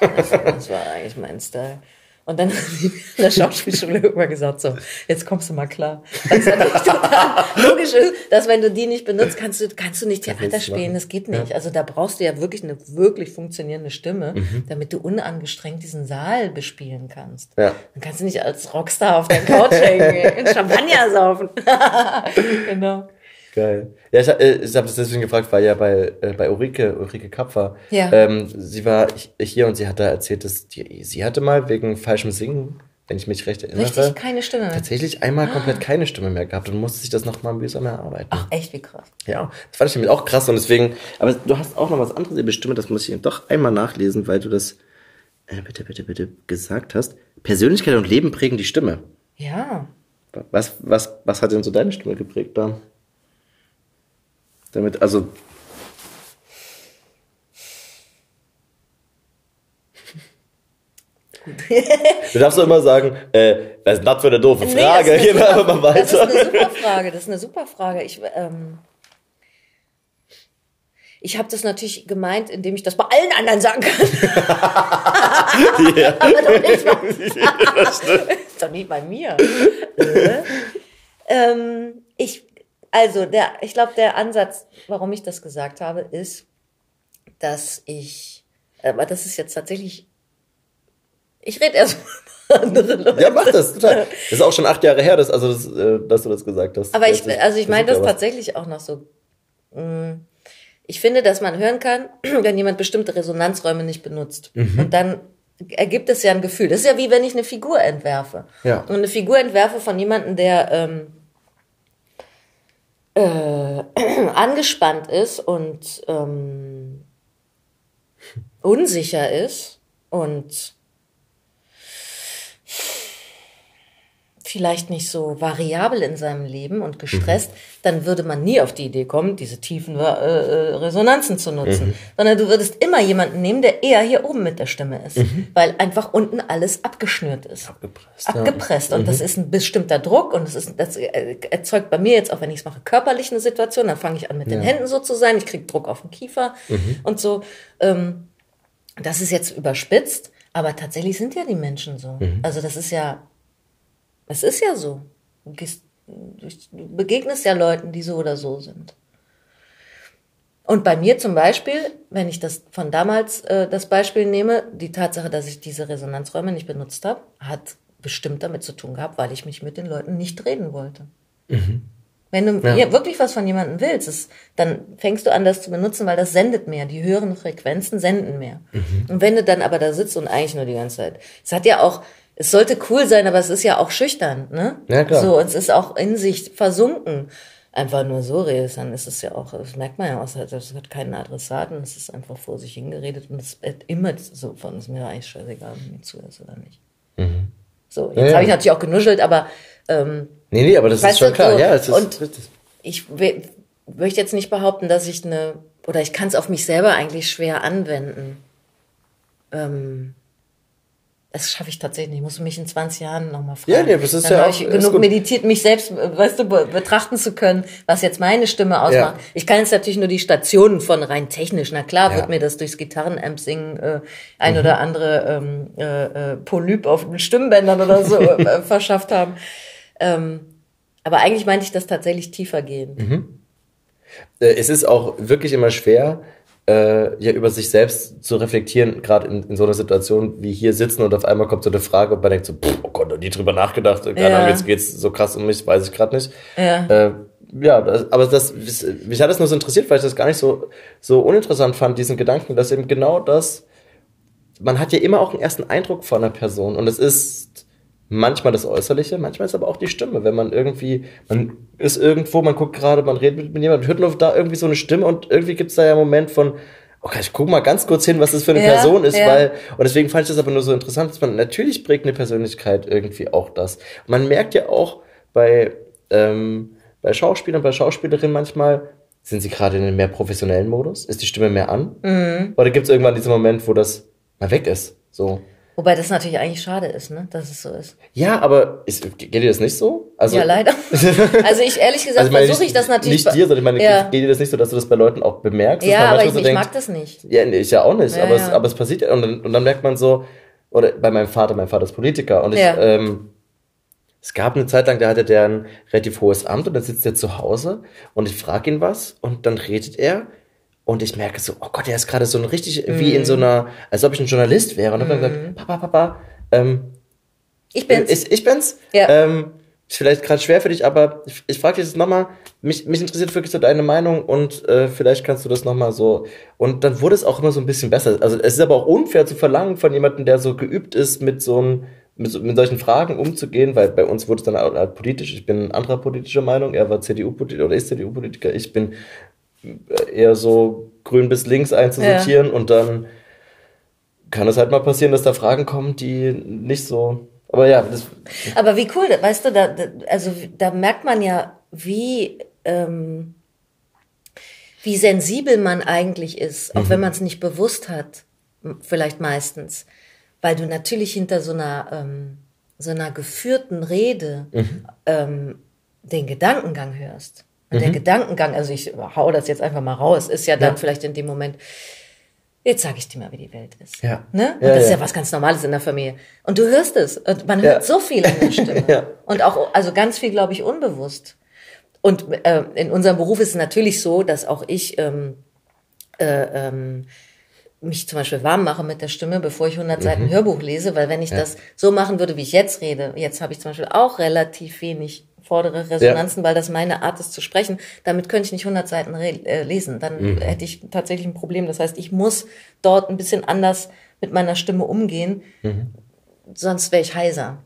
C: [LAUGHS] Das, das war eigentlich mein Style. Und dann [LAUGHS] hat mir in der Schauspielschule irgendwann gesagt, so, jetzt kommst du mal klar. Es natürlich total logisch ist, dass wenn du die nicht benutzt, kannst du, kannst du nicht Theater spielen, das geht nicht. Also da brauchst du ja wirklich eine wirklich funktionierende Stimme, damit du unangestrengt diesen Saal bespielen kannst.
D: Ja.
C: Dann kannst du nicht als Rockstar auf der Couch hängen, [LAUGHS] in Champagner saufen. [LAUGHS] genau.
D: Geil. Ja, ich, äh, ich habe das deswegen gefragt, weil ja bei, äh, bei Ulrike, Ulrike Kapfer,
C: Ja.
D: ähm, sie war h- hier und sie hat da erzählt, dass die, sie hatte mal wegen falschem Singen, wenn ich mich recht erinnere,
C: Richtig keine Stimme
D: tatsächlich einmal komplett keine Stimme mehr gehabt und musste sich das nochmal mühsam erarbeiten.
C: Ach, echt, wie krass.
D: Ja, das fand ich nämlich auch krass und deswegen, aber du hast auch noch was anderes über Stimme, das muss ich doch einmal nachlesen, weil du das, äh, bitte, bitte, bitte gesagt hast. Persönlichkeit und Leben prägen die Stimme.
C: Ja.
D: Was, was, was hat denn so deine Stimme geprägt da? Damit, also. Du darfst doch immer sagen, äh, was ist das für eine doofe
C: Nee,
D: Frage?
C: das ist
D: Gehen wir einfach mal
C: Das ist
D: weiter.
C: eine super Frage. Das ist eine super Frage. Ich, ähm, ich habe das natürlich gemeint, indem ich das bei allen anderen sagen kann. [LAUGHS] Aber doch nicht, bei, [LAUGHS] [LAUGHS] doch nicht bei mir. Äh. ähm, ich, also, der, ich glaube, der Ansatz, warum ich das gesagt habe, ist, dass ich, aber das ist jetzt tatsächlich, ich rede erst [LAUGHS]
D: andere Leute. Ja, mach das, total. Das ist auch schon acht Jahre her, dass, also das, äh, dass du das gesagt hast.
C: Aber ich, also ich meine das tatsächlich auch noch so. Mm, ich finde, dass man hören kann, [CLEARS THROAT] wenn jemand bestimmte Resonanzräume nicht benutzt. Mhm. Und dann ergibt es ja ein Gefühl. Das ist ja wie wenn ich eine Figur entwerfe. Ja. Und eine Figur entwerfe von jemandem, der ähm, äh, [CLEARS THROAT] angespannt ist und ähm, unsicher ist und vielleicht nicht so variabel in seinem Leben und gestresst, mhm. dann würde man nie auf die Idee kommen, diese tiefen äh, äh, Resonanzen zu nutzen. Mhm. Sondern du würdest immer jemanden nehmen, der eher hier oben mit der Stimme ist. Mhm. Weil einfach unten alles abgeschnürt ist. Abgepresst. Abgepresst. Ja. Und das mhm. ist ein bestimmter Druck und das, ist, das äh, erzeugt bei mir jetzt, auch wenn ich es mache, körperlich eine Situation. Dann fange ich an, mit ja. den Händen so zu sein. Ich kriege Druck auf den Kiefer mhm. und so. Ähm, das ist jetzt überspitzt. Aber tatsächlich sind ja die Menschen so. Mhm. Also das ist ja es ist ja so. Du, gehst, du begegnest ja Leuten, die so oder so sind. Und bei mir zum Beispiel, wenn ich das von damals äh, das Beispiel nehme, die Tatsache, dass ich diese Resonanzräume nicht benutzt habe, hat bestimmt damit zu tun gehabt, weil ich mich mit den Leuten nicht reden wollte. Mhm. Wenn du ja. wirklich was von jemandem willst, ist, dann fängst du an, das zu benutzen, weil das sendet mehr. Die höheren Frequenzen senden mehr. Mhm. Und wenn du dann aber da sitzt und eigentlich nur die ganze Zeit, es hat ja auch, es sollte cool sein, aber es ist ja auch schüchtern, ne? Ja, klar. So, und es ist auch in sich versunken. Einfach nur so redest, dann ist es ja auch, das merkt man ja auch, das hat keinen Adressaten, es ist einfach vor sich hingeredet und es wird immer so von, ist mir eigentlich scheißegal, ob mir zuhörst oder nicht. Mhm. So, jetzt ja, ja. habe ich natürlich auch genuschelt, aber, ähm,
D: Nee, nee, aber das ist schon klar, so, ja, es ist,
C: und ich möchte jetzt nicht behaupten, dass ich eine, oder ich kann es auf mich selber eigentlich schwer anwenden. Ähm, das schaffe ich tatsächlich nicht. Ich muss mich in 20 Jahren nochmal fragen. Ja, nee, das ist Dann ja auch, ich genug meditiert, mich selbst, weißt du, betrachten zu können, was jetzt meine Stimme ausmacht. Ja. Ich kann jetzt natürlich nur die Stationen von rein technisch. Na klar, ja. wird mir das durchs Gitarrenamp singen äh, ein mhm. oder andere ähm, äh, äh, Polyp auf den Stimmbändern oder so [LAUGHS] äh, verschafft haben. Ähm, aber eigentlich meinte ich das tatsächlich tiefer gehen. Mhm.
D: Äh, es ist auch wirklich immer schwer, äh, ja über sich selbst zu reflektieren, gerade in, in so einer Situation wie hier sitzen und auf einmal kommt so eine Frage und man denkt so, pff, oh Gott, nie drüber nachgedacht, keine ja. Ahnung, jetzt geht's so krass um mich, weiß ich gerade nicht. Ja. Äh, ja, das, aber das, mich hat das nur so interessiert, weil ich das gar nicht so, so uninteressant fand, diesen Gedanken, dass eben genau das, man hat ja immer auch einen ersten Eindruck von einer Person und es ist manchmal das Äußerliche, manchmal ist aber auch die Stimme, wenn man irgendwie, man ist irgendwo, man guckt gerade, man redet mit jemandem, hört nur da irgendwie so eine Stimme und irgendwie gibt's da ja einen Moment von, okay, ich guck mal ganz kurz hin, was das für eine ja, Person ist, ja. weil, und deswegen fand ich das aber nur so interessant, dass man, natürlich prägt eine Persönlichkeit irgendwie auch das. Man merkt ja auch bei, ähm, bei Schauspielern, bei Schauspielerinnen manchmal, sind sie gerade in einem mehr professionellen Modus? Ist die Stimme mehr an? Mhm. Oder gibt es irgendwann diesen Moment, wo das mal weg ist? So.
C: Wobei das natürlich eigentlich schade ist, ne, dass es so ist.
D: Ja, aber ist, geht dir das nicht so?
C: Also, ja, leider. [LAUGHS] Also ich ehrlich gesagt also versuche ich das natürlich.
D: Nicht dir, sondern ich meine, ja. geht dir das nicht so, dass du das bei Leuten auch bemerkst?
C: Ja, aber ich, so ich denkt, mag das nicht.
D: Ja, nee, ich ja auch nicht. Ja, aber, ja. Es, aber es passiert ja und dann, und dann merkt man so, oder bei meinem Vater, mein Vater ist Politiker und ich, ähm, es gab eine Zeit lang, da hatte der ein relativ hohes Amt und dann sitzt er zu Hause und ich frage ihn was und dann redet er und ich merke so, oh Gott, der ist gerade so ein richtig, mhm. wie in so einer, als ob ich ein Journalist wäre. Und dann mhm. ich gesagt, Papa, Papa, ähm,
C: ich bin's.
D: Ich, ich bin's. Ja. Ähm, ist vielleicht gerade schwer für dich, aber ich, ich frage dich jetzt nochmal, mich, mich interessiert wirklich so deine Meinung und äh, vielleicht kannst du das nochmal so. Und dann wurde es auch immer so ein bisschen besser. Also es ist aber auch unfair zu verlangen von jemandem, der so geübt ist, mit so einem mit, so, mit solchen Fragen umzugehen, weil bei uns wurde es dann halt politisch. Ich bin anderer politischer Meinung. Er war CDU-Politiker oder ist CDU-Politiker. Ich bin eher so grün bis links einzusortieren ja. und dann kann es halt mal passieren, dass da Fragen kommen, die nicht so. Aber ja. Das
C: aber wie cool, weißt du, da, also da merkt man ja, wie ähm, wie sensibel man eigentlich ist, auch mhm. wenn man es nicht bewusst hat, vielleicht meistens, weil du natürlich hinter so einer ähm, so einer geführten Rede mhm. ähm, den Gedankengang hörst. Und der Gedankengang, also ich hau das jetzt einfach mal raus, ist ja dann
D: Ja.
C: vielleicht in dem Moment, jetzt sage ich dir mal, wie die Welt ist.
D: Ja.
C: Ne? Und
D: Ja,
C: das ist
D: ja.
C: ja was ganz Normales in der Familie. Und du hörst es. Und man
D: Ja.
C: hört so viel in der Stimme. [LAUGHS]
D: Ja.
C: Und auch, also ganz viel, glaube ich, unbewusst. Und äh, in unserem Beruf ist es natürlich so, dass auch ich ähm, äh, ähm, mich zum Beispiel warm mache mit der Stimme, bevor ich 100
D: Mhm.
C: Seiten Hörbuch lese, weil wenn ich das so machen würde, wie ich jetzt rede, jetzt habe ich zum Beispiel auch relativ wenig vordere Resonanzen, weil das meine Art ist zu sprechen, damit könnte ich nicht 100 Seiten äh, lesen, dann
D: Mhm.
C: hätte ich tatsächlich ein Problem. Das heißt, ich muss dort ein bisschen anders mit meiner Stimme umgehen,
D: Mhm.
C: sonst wäre ich heiser.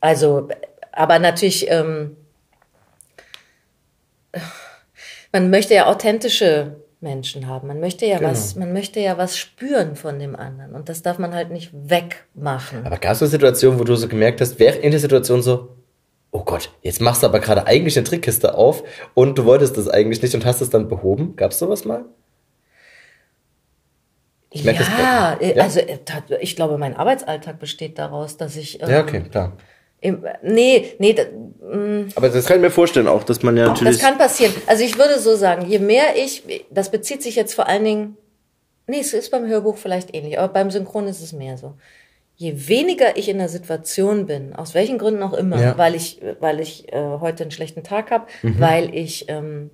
C: Also, aber natürlich, ähm, man möchte ja authentische Menschen haben. Man möchte ja
D: Genau.
C: was, man möchte ja was spüren von dem anderen. Und das darf man halt nicht wegmachen.
D: Aber gab es eine Situation, wo du so gemerkt hast, während in der Situation so, oh Gott, jetzt machst du aber gerade eigentlich eine Trickkiste auf und du wolltest das eigentlich nicht und hast es dann behoben? Gab es sowas mal? Ich merke das
C: ja,
D: bei-
C: äh,
D: Ja?
C: also äh, ich glaube, mein Arbeitsalltag besteht daraus, dass ich ähm,
D: Ja, okay, klar.
C: im, nee, nee, da,
D: Aber das kann ich mir vorstellen auch, dass man ja
C: Das kann passieren. Also ich würde so sagen, je mehr ich, das bezieht sich jetzt vor allen Dingen, nee, es ist beim Hörbuch vielleicht ähnlich, aber beim Synchron ist es mehr so. Je weniger ich in der Situation bin, aus welchen Gründen auch immer,
D: Ja.
C: weil ich, weil ich äh, heute einen schlechten Tag habe, weil ich ähm,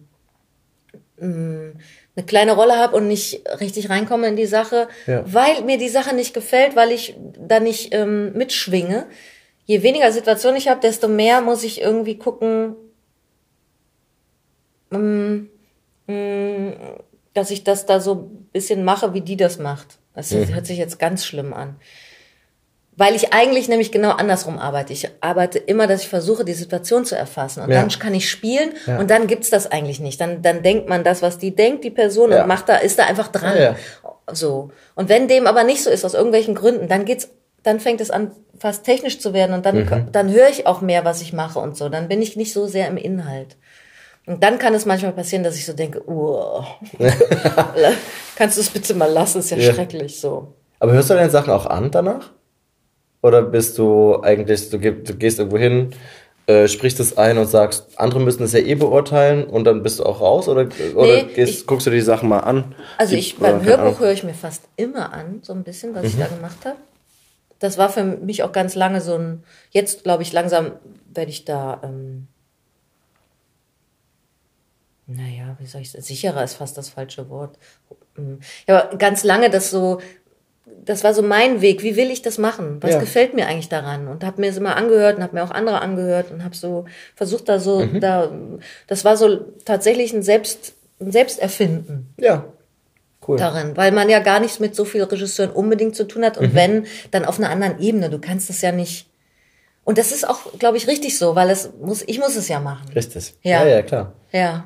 C: mh, eine kleine Rolle habe und nicht richtig reinkomme in die Sache,
D: Ja.
C: weil mir die Sache nicht gefällt, weil ich da nicht ähm, mitschwinge. Je weniger Situation ich habe, desto mehr muss ich irgendwie gucken, mm, mm, dass ich das da so ein bisschen mache, wie die das macht. Das
D: Mhm.
C: hört sich jetzt ganz schlimm an. Weil ich eigentlich nämlich genau andersrum arbeite. Ich arbeite immer, dass ich versuche, die Situation zu erfassen. Und
D: Ja.
C: dann kann ich spielen
D: Ja.
C: und dann gibt's das eigentlich nicht. Dann, dann denkt man das, was die denkt, die Person,
D: Ja.
C: und macht da, ist da einfach dran. So. Und wenn dem aber nicht so ist, aus irgendwelchen Gründen, dann geht's, dann fängt es an, fast technisch zu werden und dann,
D: Mhm.
C: dann höre ich auch mehr, was ich mache und so. Dann bin ich nicht so sehr im Inhalt. Und dann kann es manchmal passieren, dass ich so denke, uh, [LAUGHS] kannst du es bitte mal lassen, ist ja,
D: Ja.
C: schrecklich so.
D: Aber hörst du deine Sachen auch an danach? Oder bist du eigentlich, du, du gehst irgendwo hin, äh, sprichst es ein und sagst, andere müssen es ja eh beurteilen und dann bist du auch raus? Oder, oder
C: Nee,
D: gehst,
C: ich-
D: guckst du die Sachen mal an?
C: Also ich beim.
D: Mhm.
C: Hörbuch höre ich mir fast immer an, so ein bisschen, was ich da gemacht habe. Das war für mich auch ganz lange so ein, jetzt glaube ich langsam werde ich da, ähm, naja, wie soll ich sagen, sicherer ist fast das falsche Wort. Mm. Ja, aber ganz lange das so, das war so mein Weg. Wie will ich das machen? Was
D: Ja.
C: gefällt mir eigentlich daran? Und habe mir es immer angehört und habe mir auch andere angehört und habe so versucht da so,
D: Mhm.
C: da, das war so tatsächlich ein Selbst, ein Selbsterfinden
D: Ja, cool.
C: darin, weil man ja gar nichts mit so vielen Regisseuren unbedingt zu tun hat und wenn, dann auf einer anderen Ebene. Du kannst es ja nicht. Und das ist auch, glaube ich, richtig so, weil es muss, ich muss es ja machen.
D: Richtig.
C: Ja.
D: ja, ja klar.
C: Ja.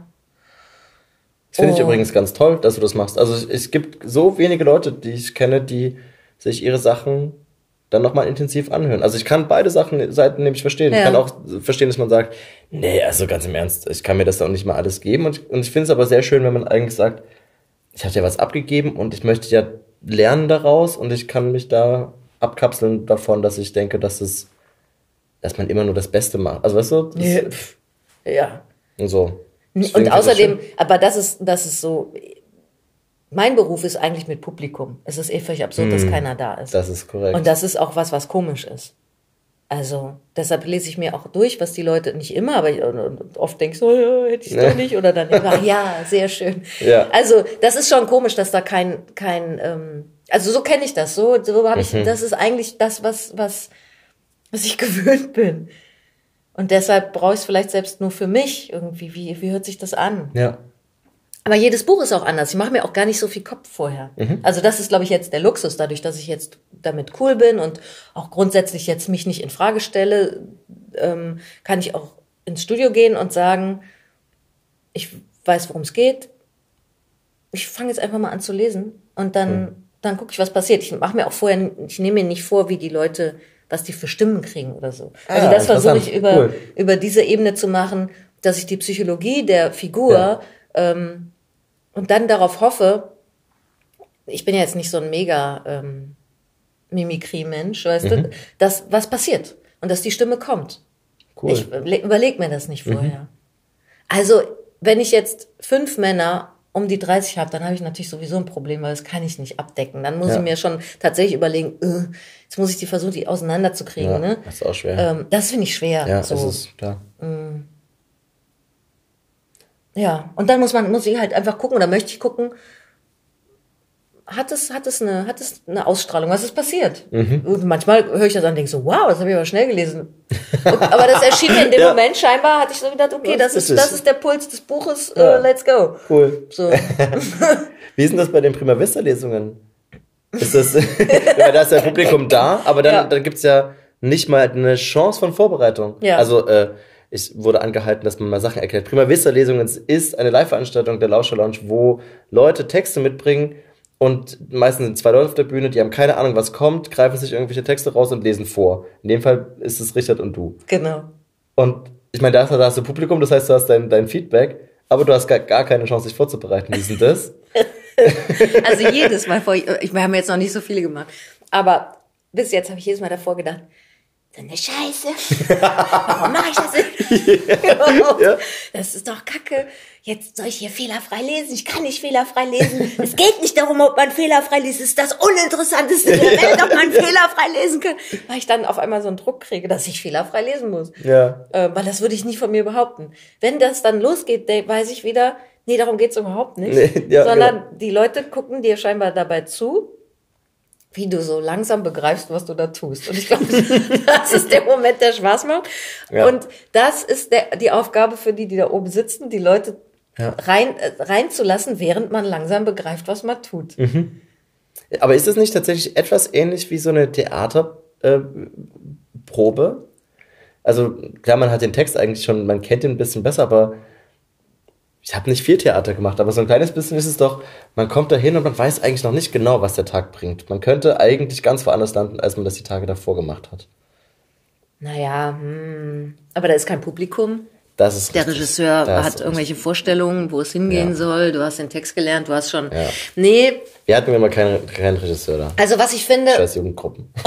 D: Das finde ich
C: Oh.
D: übrigens ganz toll, dass du das machst. Also es, es gibt so wenige Leute, die ich kenne, die sich ihre Sachen dann nochmal intensiv anhören. Also ich kann beide Sachen, Seiten nämlich verstehen.
C: Ja.
D: Ich kann auch verstehen, dass man sagt, nee, also ganz im Ernst, ich kann mir das doch nicht mal alles geben. Und, und ich finde es aber sehr schön, wenn man eigentlich sagt, ich habe ja was abgegeben und ich möchte ja lernen daraus und ich kann mich da abkapseln davon, dass ich denke, dass es, dass man immer nur das Beste macht. Also weißt du? Das,
C: Ja, ja.
D: Und so. Deswegen
C: Und außerdem, aber das ist, das ist so, mein Beruf ist eigentlich mit Publikum. Es ist eh völlig absurd, dass keiner da ist.
D: Das ist korrekt.
C: Und das ist auch was, was komisch ist. Also, deshalb lese ich mir auch durch, was die Leute, nicht immer, aber ich, oft denke ich so, ja, hätte ich
D: Ja.
C: doch nicht, oder dann, ach [LAUGHS] ja, sehr schön.
D: Ja.
C: Also, das ist schon komisch, dass da kein, kein, ähm, also so kenne ich das, so, so habe ich,
D: Mhm.
C: das ist eigentlich das, was, was, was ich [LAUGHS] gewöhnt bin. Und deshalb brauche ich es vielleicht selbst nur für mich irgendwie. Wie, wie hört sich das an?
D: ja.
C: Aber jedes Buch ist auch anders. Ich mache mir auch gar nicht so viel Kopf vorher.
D: Mhm.
C: Also das ist, glaube ich, jetzt der Luxus, dadurch, dass ich jetzt damit cool bin und auch grundsätzlich jetzt mich nicht in Frage stelle, ähm, kann ich auch ins Studio gehen und sagen, ich weiß, worum es geht. Ich fange jetzt einfach mal an zu lesen und dann, dann gucke ich, was passiert. Ich mache mir auch vorher, ich nehme mir nicht vor, wie die Leute, was die für Stimmen kriegen oder so. Also
D: Ah,
C: das versuche ich über,
D: Cool.
C: über diese Ebene zu machen, dass ich die Psychologie der Figur
D: Ja.
C: ähm, und dann darauf hoffe, ich bin ja jetzt nicht so ein mega ähm, Mimikrie-Mensch, weißt
D: Mhm.
C: du, dass was passiert und dass die Stimme kommt.
D: Cool.
C: Ich überleg mir das nicht vorher. Also, wenn ich jetzt fünf Männer um die 30 habe, dann habe ich natürlich sowieso ein Problem, weil das kann ich nicht abdecken. Dann muss
D: Ja.
C: ich mir schon tatsächlich überlegen, äh, jetzt muss ich die versuchen, die auseinanderzukriegen.
D: Ja,
C: ne?
D: das ist auch schwer.
C: Ähm, das finde ich schwer.
D: ja,
C: so.
D: das ist klar.
C: Ja, und dann muss man, muss ich halt einfach gucken, oder möchte ich gucken, hat es, hat es eine, hat es eine Ausstrahlung? Was ist passiert?
D: Mhm.
C: Und manchmal höre ich das an und denke so, wow, das habe ich aber schnell gelesen. Und, aber das erschien mir in dem [LAUGHS]
D: Ja.
C: Moment scheinbar, hatte ich so gedacht, okay, das
D: Was
C: ist,
D: ist
C: das
D: es?
C: ist der Puls des Buches,
D: Ja.
C: äh, let's go.
D: Cool.
C: So. [LAUGHS]
D: Wie ist denn das bei den Prima Vista Lesungen? Ist das, [LAUGHS] weil da ist ja Publikum da, aber dann,
C: Ja.
D: dann gibt's ja nicht mal eine Chance von Vorbereitung.
C: Ja.
D: Also, äh, ich wurde angehalten, dass man mal Sachen erklärt. Prima Vista Lesungen ist eine Live-Veranstaltung der Lauscher Lounge, wo Leute Texte mitbringen und meistens sind zwei Leute auf der Bühne, die haben keine Ahnung, was kommt, greifen sich irgendwelche Texte raus und lesen vor. In dem Fall ist es Richard und du.
C: genau.
D: Und ich meine, da hast, da hast du Publikum, das heißt, du hast dein, dein Feedback, aber du hast gar, gar keine Chance, dich vorzubereiten. Wie ist denn das? [LAUGHS]
C: Also jedes Mal vor, ich, wir haben jetzt noch nicht so viele gemacht, aber bis jetzt habe ich jedes Mal davor gedacht, so eine Scheiße. [LAUGHS] Warum mache ich das? [LAUGHS]
D: Ja.
C: Das ist doch kacke. Jetzt soll ich hier fehlerfrei lesen. Ich kann nicht fehlerfrei lesen. Es geht nicht darum, ob man fehlerfrei liest. Es ist das Uninteressanteste der [LAUGHS] Welt, ob man fehlerfrei lesen kann. Weil ich dann auf einmal so einen Druck kriege, dass ich fehlerfrei lesen muss.
D: Ja.
C: Äh, weil das würde ich nicht von mir behaupten. Wenn das dann losgeht, weiß ich wieder, nee, darum geht's überhaupt nicht.
D: Nee, [LAUGHS] ja,
C: sondern
D: genau.
C: die Leute gucken dir scheinbar dabei zu, wie du so langsam begreifst, was du da tust. Und ich glaube, [LAUGHS] das ist der Moment, der Spaß macht.
D: Ja.
C: Und das ist der, die Aufgabe für die, die da oben sitzen, die Leute
D: Ja.
C: rein, äh, reinzulassen, während man langsam begreift, was man tut.
D: Aber ist es nicht tatsächlich etwas ähnlich wie so eine Theaterprobe? Äh, also klar, man hat den Text eigentlich schon, man kennt ihn ein bisschen besser, aber ich habe nicht viel Theater gemacht, aber so ein kleines bisschen ist es doch, man kommt da hin und man weiß eigentlich noch nicht genau, was der Tag bringt. Man könnte eigentlich ganz woanders landen, als man das die Tage davor gemacht hat.
C: Naja, hm. aber da ist kein Publikum.
D: Das ist
C: Der
D: richtig.
C: Regisseur
D: Da hast
C: hat irgendwelche Vorstellungen, wo es hingehen
D: Ja.
C: soll. Du hast den Text gelernt, du hast schon.
D: Ja.
C: Nee,
D: Wir hatten immer keinen, keinen Regisseur da.
C: also was ich finde.
D: Scheiß Jugendgruppen. [LAUGHS]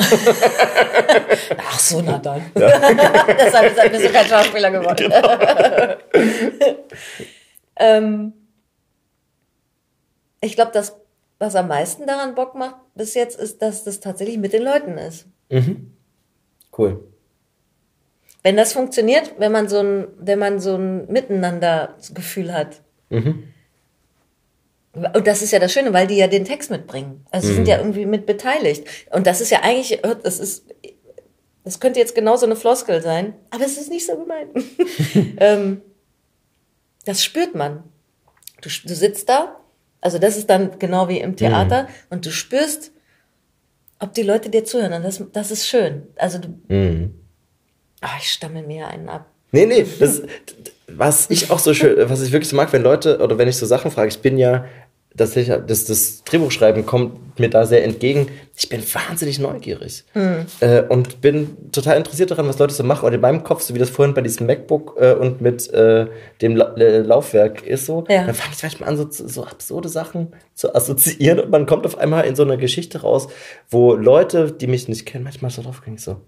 C: Ach so, na dann. [LAUGHS] Deshalb ist- bist du kein Schauspieler geworden. [LAUGHS] ähm, ich glaube, das, was am meisten daran Bock macht bis jetzt, ist, dass das tatsächlich mit den Leuten ist.
D: Cool.
C: Wenn das funktioniert, wenn man so ein, wenn man so ein Miteinander-Gefühl hat. Und das ist ja das Schöne, weil die ja den Text mitbringen. Also sie sind ja irgendwie mit beteiligt. Und das ist ja eigentlich, das ist, das könnte jetzt genauso eine Floskel sein, aber es ist nicht so gemeint. [LAUGHS] ähm, das spürt man. Du, du sitzt da, also das ist dann genau wie im Theater, und du spürst, ob die Leute dir zuhören. Und das, das ist schön. Also du, Ah, ich stammel mir einen ab.
D: Nee, nee, das, was ich auch so schön, was ich wirklich so mag, wenn Leute, oder wenn ich so Sachen frage, ich bin ja, das, das, das Drehbuchschreiben kommt mir da sehr entgegen. Ich bin wahnsinnig neugierig. Äh, und bin total interessiert daran, was Leute so machen. Und in meinem Kopf, so wie das vorhin bei diesem MacBook äh, und mit äh, dem La äh, Laufwerk ist so,
C: Ja.
D: dann fange ich manchmal an, so, so absurde Sachen zu assoziieren. Und man kommt auf einmal in so eine Geschichte raus, wo Leute, die mich nicht kennen, manchmal so drauf gehen, so,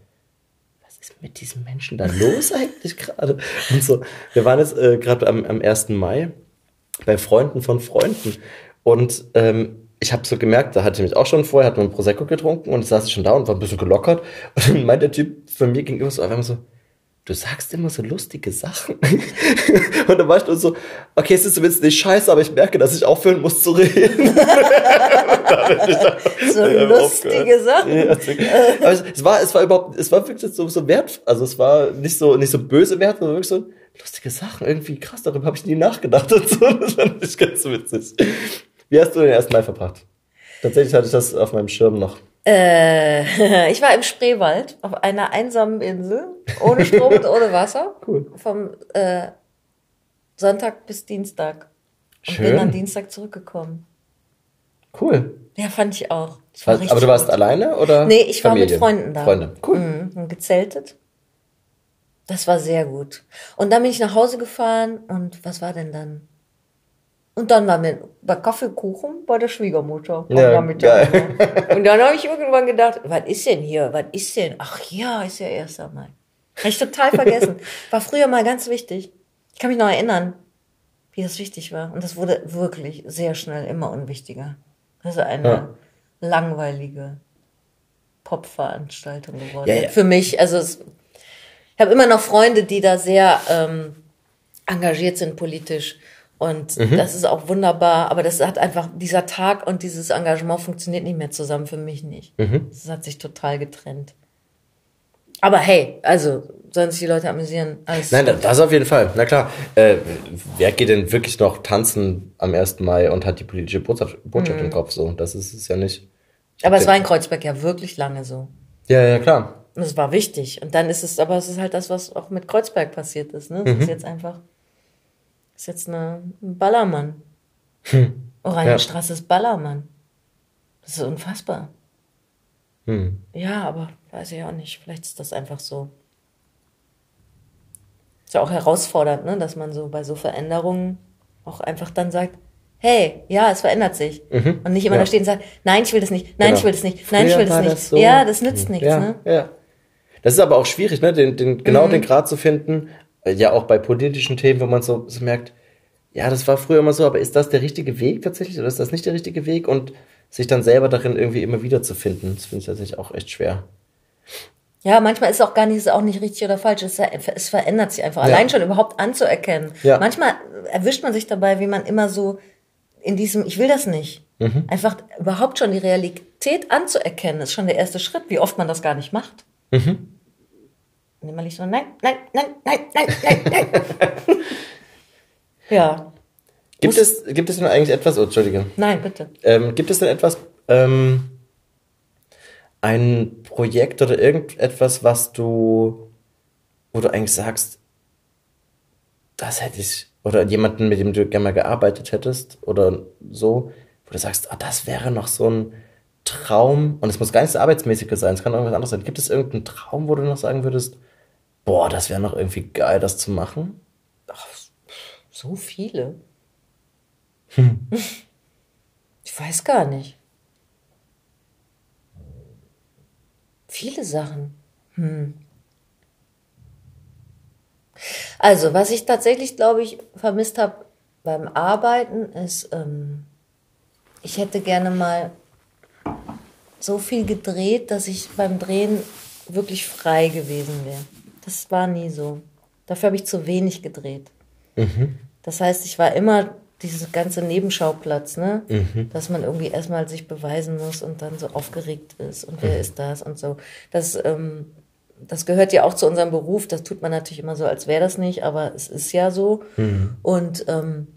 D: mit diesem Menschen da los eigentlich gerade? Und so, wir waren jetzt äh, gerade am, am 1. Mai bei Freunden von Freunden und ähm, ich habe so gemerkt, da hatte ich mich auch schon vorher, hat man Prosecco getrunken und ich saß schon da und war ein bisschen gelockert [LAUGHS] und dann meint der Typ von mir gegenüber so einfach so, du sagst immer so lustige Sachen. [LAUGHS] und dann war ich nur so, okay, es ist zumindest nicht scheiße, aber ich merke, dass ich aufhören muss zu reden. [LAUGHS]
C: So lustige. Sachen.
D: Ja, also, es, es war, es war überhaupt, es war wirklich so, so wert, also es war nicht so, nicht so böse wert, sondern wirklich so lustige Sachen, irgendwie krass, darüber habe ich nie nachgedacht und so, [LAUGHS] das fand ich ganz witzig. Wie hast du den ersten Mai verbracht? Tatsächlich hatte ich das auf meinem Schirm noch.
C: Äh, [LAUGHS] ich war im Spreewald auf einer einsamen Insel, ohne Strom und ohne Wasser. [LAUGHS]
D: Cool.
C: Vom äh, Sonntag bis Dienstag. Und
D: Schön.
C: bin dann Dienstag zurückgekommen.
D: Cool.
C: Ja, fand ich auch. War richtig
D: aber du warst
C: gut.
D: alleine oder?
C: Nee, ich war
D: Familie?
C: mit Freunden da.
D: Freunde. Cool.
C: Mhm, und gezeltet. Das war sehr gut. Und dann bin ich nach Hause gefahren und was war denn dann? Und dann waren wir bei Kaffeekuchen bei der Schwiegermutter. am
D: Ja,
C: Nachmittag. Und dann habe ich irgendwann gedacht, was ist denn hier? Was ist denn? Ach ja, ist ja 1. Mai. Habe ich total [LAUGHS] vergessen. War früher mal ganz wichtig. Ich kann mich noch erinnern. wie das wichtig war. Und das wurde wirklich sehr schnell immer unwichtiger. Das ist eine ja. langweilige Popveranstaltung geworden. Ja. Für mich, also es, ich habe immer noch Freunde, die da sehr ähm, engagiert sind politisch. Und mhm. das ist auch wunderbar, aber das hat einfach, dieser Tag und dieses Engagement funktioniert nicht mehr zusammen, für mich nicht. Mhm. Das hat sich total getrennt. Aber hey, also sollen sich die Leute amüsieren.
D: Alles Nein, gut. das auf jeden Fall. Na klar. Äh, wer geht denn wirklich noch tanzen am 1. Mai und hat die politische Botschaft, Botschaft mhm. im Kopf? So, das ist es ja nicht.
C: Aber es war in Kreuzberg ja wirklich lange so.
D: Ja, ja, klar.
C: Und es war wichtig. Und dann ist es, aber es ist halt das, was auch mit Kreuzberg passiert ist. Ne? Das mhm. ist jetzt einfach, ist jetzt eine, ein Ballermann. Hm. Oranienstraße ja. ist Ballermann. Das ist unfassbar. Hm. Ja, aber weiß ich auch nicht. Vielleicht ist das einfach so. Ist ja auch herausfordernd, ne? dass man so bei so Veränderungen auch einfach dann sagt, hey, ja, es verändert sich. Mhm. Und nicht immer ja. da stehen und sagen, nein, ich will das nicht, nein, genau. ich will das nicht, nein, Früher ich will das nicht. Das so. Ja, das nützt mhm. nichts. Ja, ne?
D: ja. Das ist aber auch schwierig, ne? den, den, genau mhm. den Grad zu finden. Ja, auch bei politischen Themen, wo man so, so merkt, ja, das war früher immer so, aber ist das der richtige Weg tatsächlich oder ist das nicht der richtige Weg? Und sich dann selber darin irgendwie immer wieder zu finden, das finde ich tatsächlich auch echt schwer.
C: Ja, manchmal ist es auch gar nicht, ist auch nicht richtig oder falsch. Es, es verändert sich einfach. Ja. Allein schon überhaupt anzuerkennen. Ja. Manchmal erwischt man sich dabei, wie man immer so in diesem, ich will das nicht. Mhm. Einfach überhaupt schon die Realität anzuerkennen, ist schon der erste Schritt, wie oft man das gar nicht macht. Mhm. Und immer nicht so, nein, nein, nein, nein, nein, nein, nein. [LAUGHS] ja.
D: Gibt es, gibt es denn eigentlich etwas, oh, Entschuldige.
C: Nein, bitte.
D: Ähm, gibt es denn etwas, ähm, ein Projekt oder irgendetwas, was du, wo du eigentlich sagst, das hätte ich, oder jemanden, mit dem du gerne mal gearbeitet hättest oder so, wo du sagst, oh, das wäre noch so ein Traum, und es muss gar nicht so arbeitsmäßiger sein, es kann irgendwas anderes sein. Gibt es irgendeinen Traum, wo du noch sagen würdest, boah, das wäre noch irgendwie geil, das zu machen?
C: Ach, so viele. Hm. [LAUGHS] Ich weiß gar nicht. Viele Sachen. Hm. Also, was ich tatsächlich, glaube ich, vermisst habe beim Arbeiten, ist, ähm, ich hätte gerne mal so viel gedreht, dass ich beim Drehen wirklich frei gewesen wäre. Das war nie so. Dafür habe ich zu wenig gedreht. Mhm. Das heißt, ich war immer dieses ganze Nebenschauplatz, ne? Mhm. Dass man irgendwie erstmal sich beweisen muss und dann so aufgeregt ist und wer mhm. ist das und so. Das, ähm, das gehört ja auch zu unserem Beruf. Das tut man natürlich immer so, als wäre das nicht, aber es ist ja so. Mhm. Und ähm,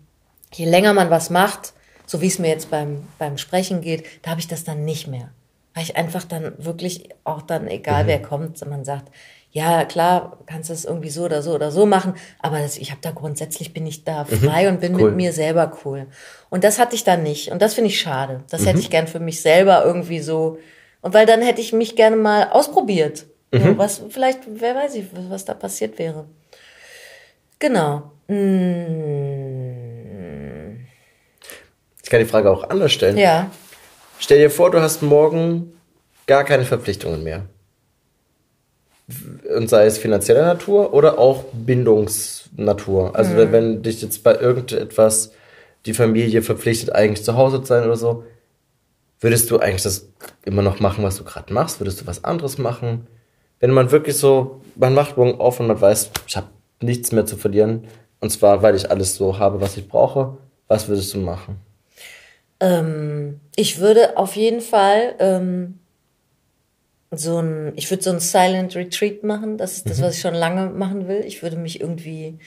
C: je länger man was macht, so wie es mir jetzt beim, beim Sprechen geht, da habe ich das dann nicht mehr. Weil ich einfach dann wirklich auch dann, egal mhm. wer kommt, man sagt, ja, klar, kannst du es irgendwie so oder so oder so machen, aber das, ich habe da grundsätzlich bin ich da mhm. frei mhm, und bin cool. mit mir selber cool. Und das hatte ich dann nicht und das finde ich schade. Das mhm. hätte ich gern für mich selber irgendwie so und weil dann hätte ich mich gerne mal ausprobiert. Mhm. So, was vielleicht, wer weiß ich, was da passiert wäre. Genau. Hm.
D: Ich kann die Frage auch anders stellen.
C: Ja.
D: Stell dir vor, du hast morgen gar keine Verpflichtungen mehr und sei es finanzieller Natur oder auch Bindungsnatur. Also mhm. wenn, wenn dich jetzt bei irgendetwas die Familie verpflichtet, eigentlich zu Hause zu sein oder so, würdest du eigentlich das immer noch machen, was du gerade machst? Würdest du was anderes machen? Wenn man wirklich so, man macht morgen auf und man weiß, ich habe nichts mehr zu verlieren, und zwar, weil ich alles so habe, was ich brauche, was würdest du machen?
C: Ähm, ich würde auf jeden Fall ähm, so ein, ich würde so ein Silent Retreat machen. Das ist das, mhm. was ich schon lange machen will. Ich würde mich irgendwie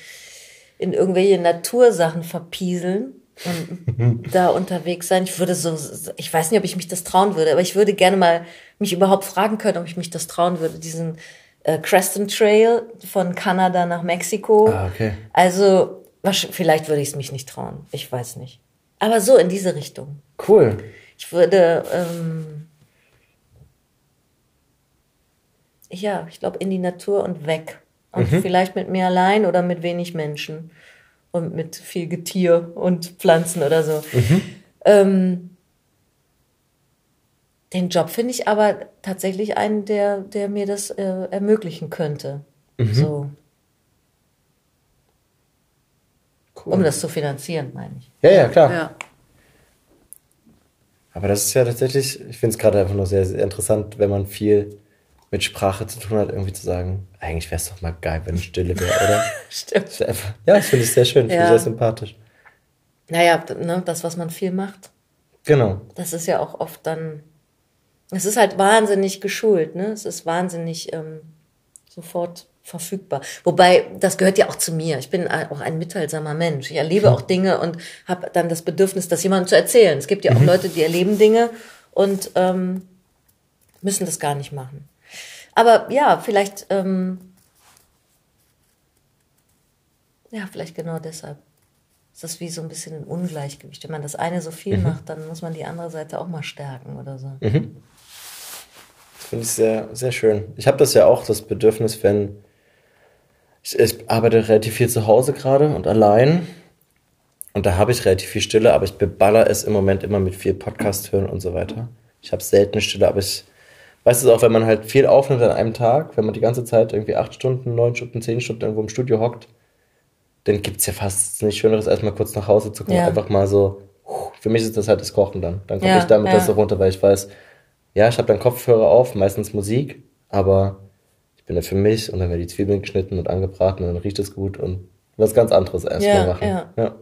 C: in irgendwelche Natursachen verpieseln und da unterwegs sein. Ich würde so, ich weiß nicht, ob ich mich das trauen würde, aber ich würde gerne mal mich überhaupt fragen können, ob ich mich das trauen würde, diesen äh, Creston Trail von Kanada nach Mexiko.
D: Ah, okay.
C: Also, was, vielleicht würde ich es mich nicht trauen. Ich weiß nicht. Aber so in diese Richtung.
D: Cool.
C: Ich würde, ähm, ja, ich glaube, in die Natur und weg. Und mhm. vielleicht mit mir allein oder mit wenig Menschen und mit viel Getier und Pflanzen oder so. Mhm. Ähm, den Job finde ich aber tatsächlich einen, der, der mir das äh, ermöglichen könnte. Mhm. So. Cool. Um das zu finanzieren, meine ich.
D: Ja, ja, klar.
C: Ja.
D: Aber das ist ja tatsächlich, ich finde es gerade einfach nur sehr, sehr interessant, wenn man viel mit Sprache zu tun hat, irgendwie zu sagen, eigentlich wäre es doch mal geil, wenn es Stille wäre, oder? [LAUGHS]
C: Stimmt.
D: Ja, das finde ich sehr schön, finde
C: Ja.
D: ich sehr sympathisch.
C: Naja, ne, das, was man viel macht,
D: Genau.
C: das ist ja auch oft dann. Es ist halt wahnsinnig geschult, ne? Es ist wahnsinnig ähm, sofort verfügbar. Wobei, das gehört ja auch zu mir. Ich bin auch ein mitteilsamer Mensch. Ich erlebe auch Dinge und habe dann das Bedürfnis, das jemandem zu erzählen. Es gibt ja auch Leute, die erleben Dinge und ähm, müssen das gar nicht machen. Aber ja, vielleicht, ähm, ja, vielleicht genau deshalb. Ist das wie so ein bisschen ein Ungleichgewicht. Wenn man das eine so viel macht, dann muss man die andere Seite auch mal stärken oder so.
D: Das finde ich sehr, sehr schön. Ich habe das ja auch, das Bedürfnis, wenn ich, ich arbeite relativ viel zu Hause gerade und allein. Und da habe ich relativ viel Stille, aber ich beballer es im Moment immer mit viel Podcast hören und so weiter. Ich habe selten Stille, aber ich weiß es auch, wenn man halt viel aufnimmt an einem Tag, wenn man die ganze Zeit irgendwie acht Stunden, neun Stunden, zehn Stunden irgendwo im Studio hockt, dann gibt es ja fast nichts Schöneres, als mal kurz nach Hause zu kommen.
C: Ja.
D: Einfach mal so, für mich ist das halt das Kochen dann. Dann komme
C: Ja,
D: ich damit
C: ja.
D: das so runter, weil ich weiß, ja, ich habe dann Kopfhörer auf, meistens Musik, aber ich bin da für mich und dann werden die Zwiebeln geschnitten und angebraten und dann riecht es gut und was ganz anderes erstmal
C: Ja,
D: machen.
C: ja.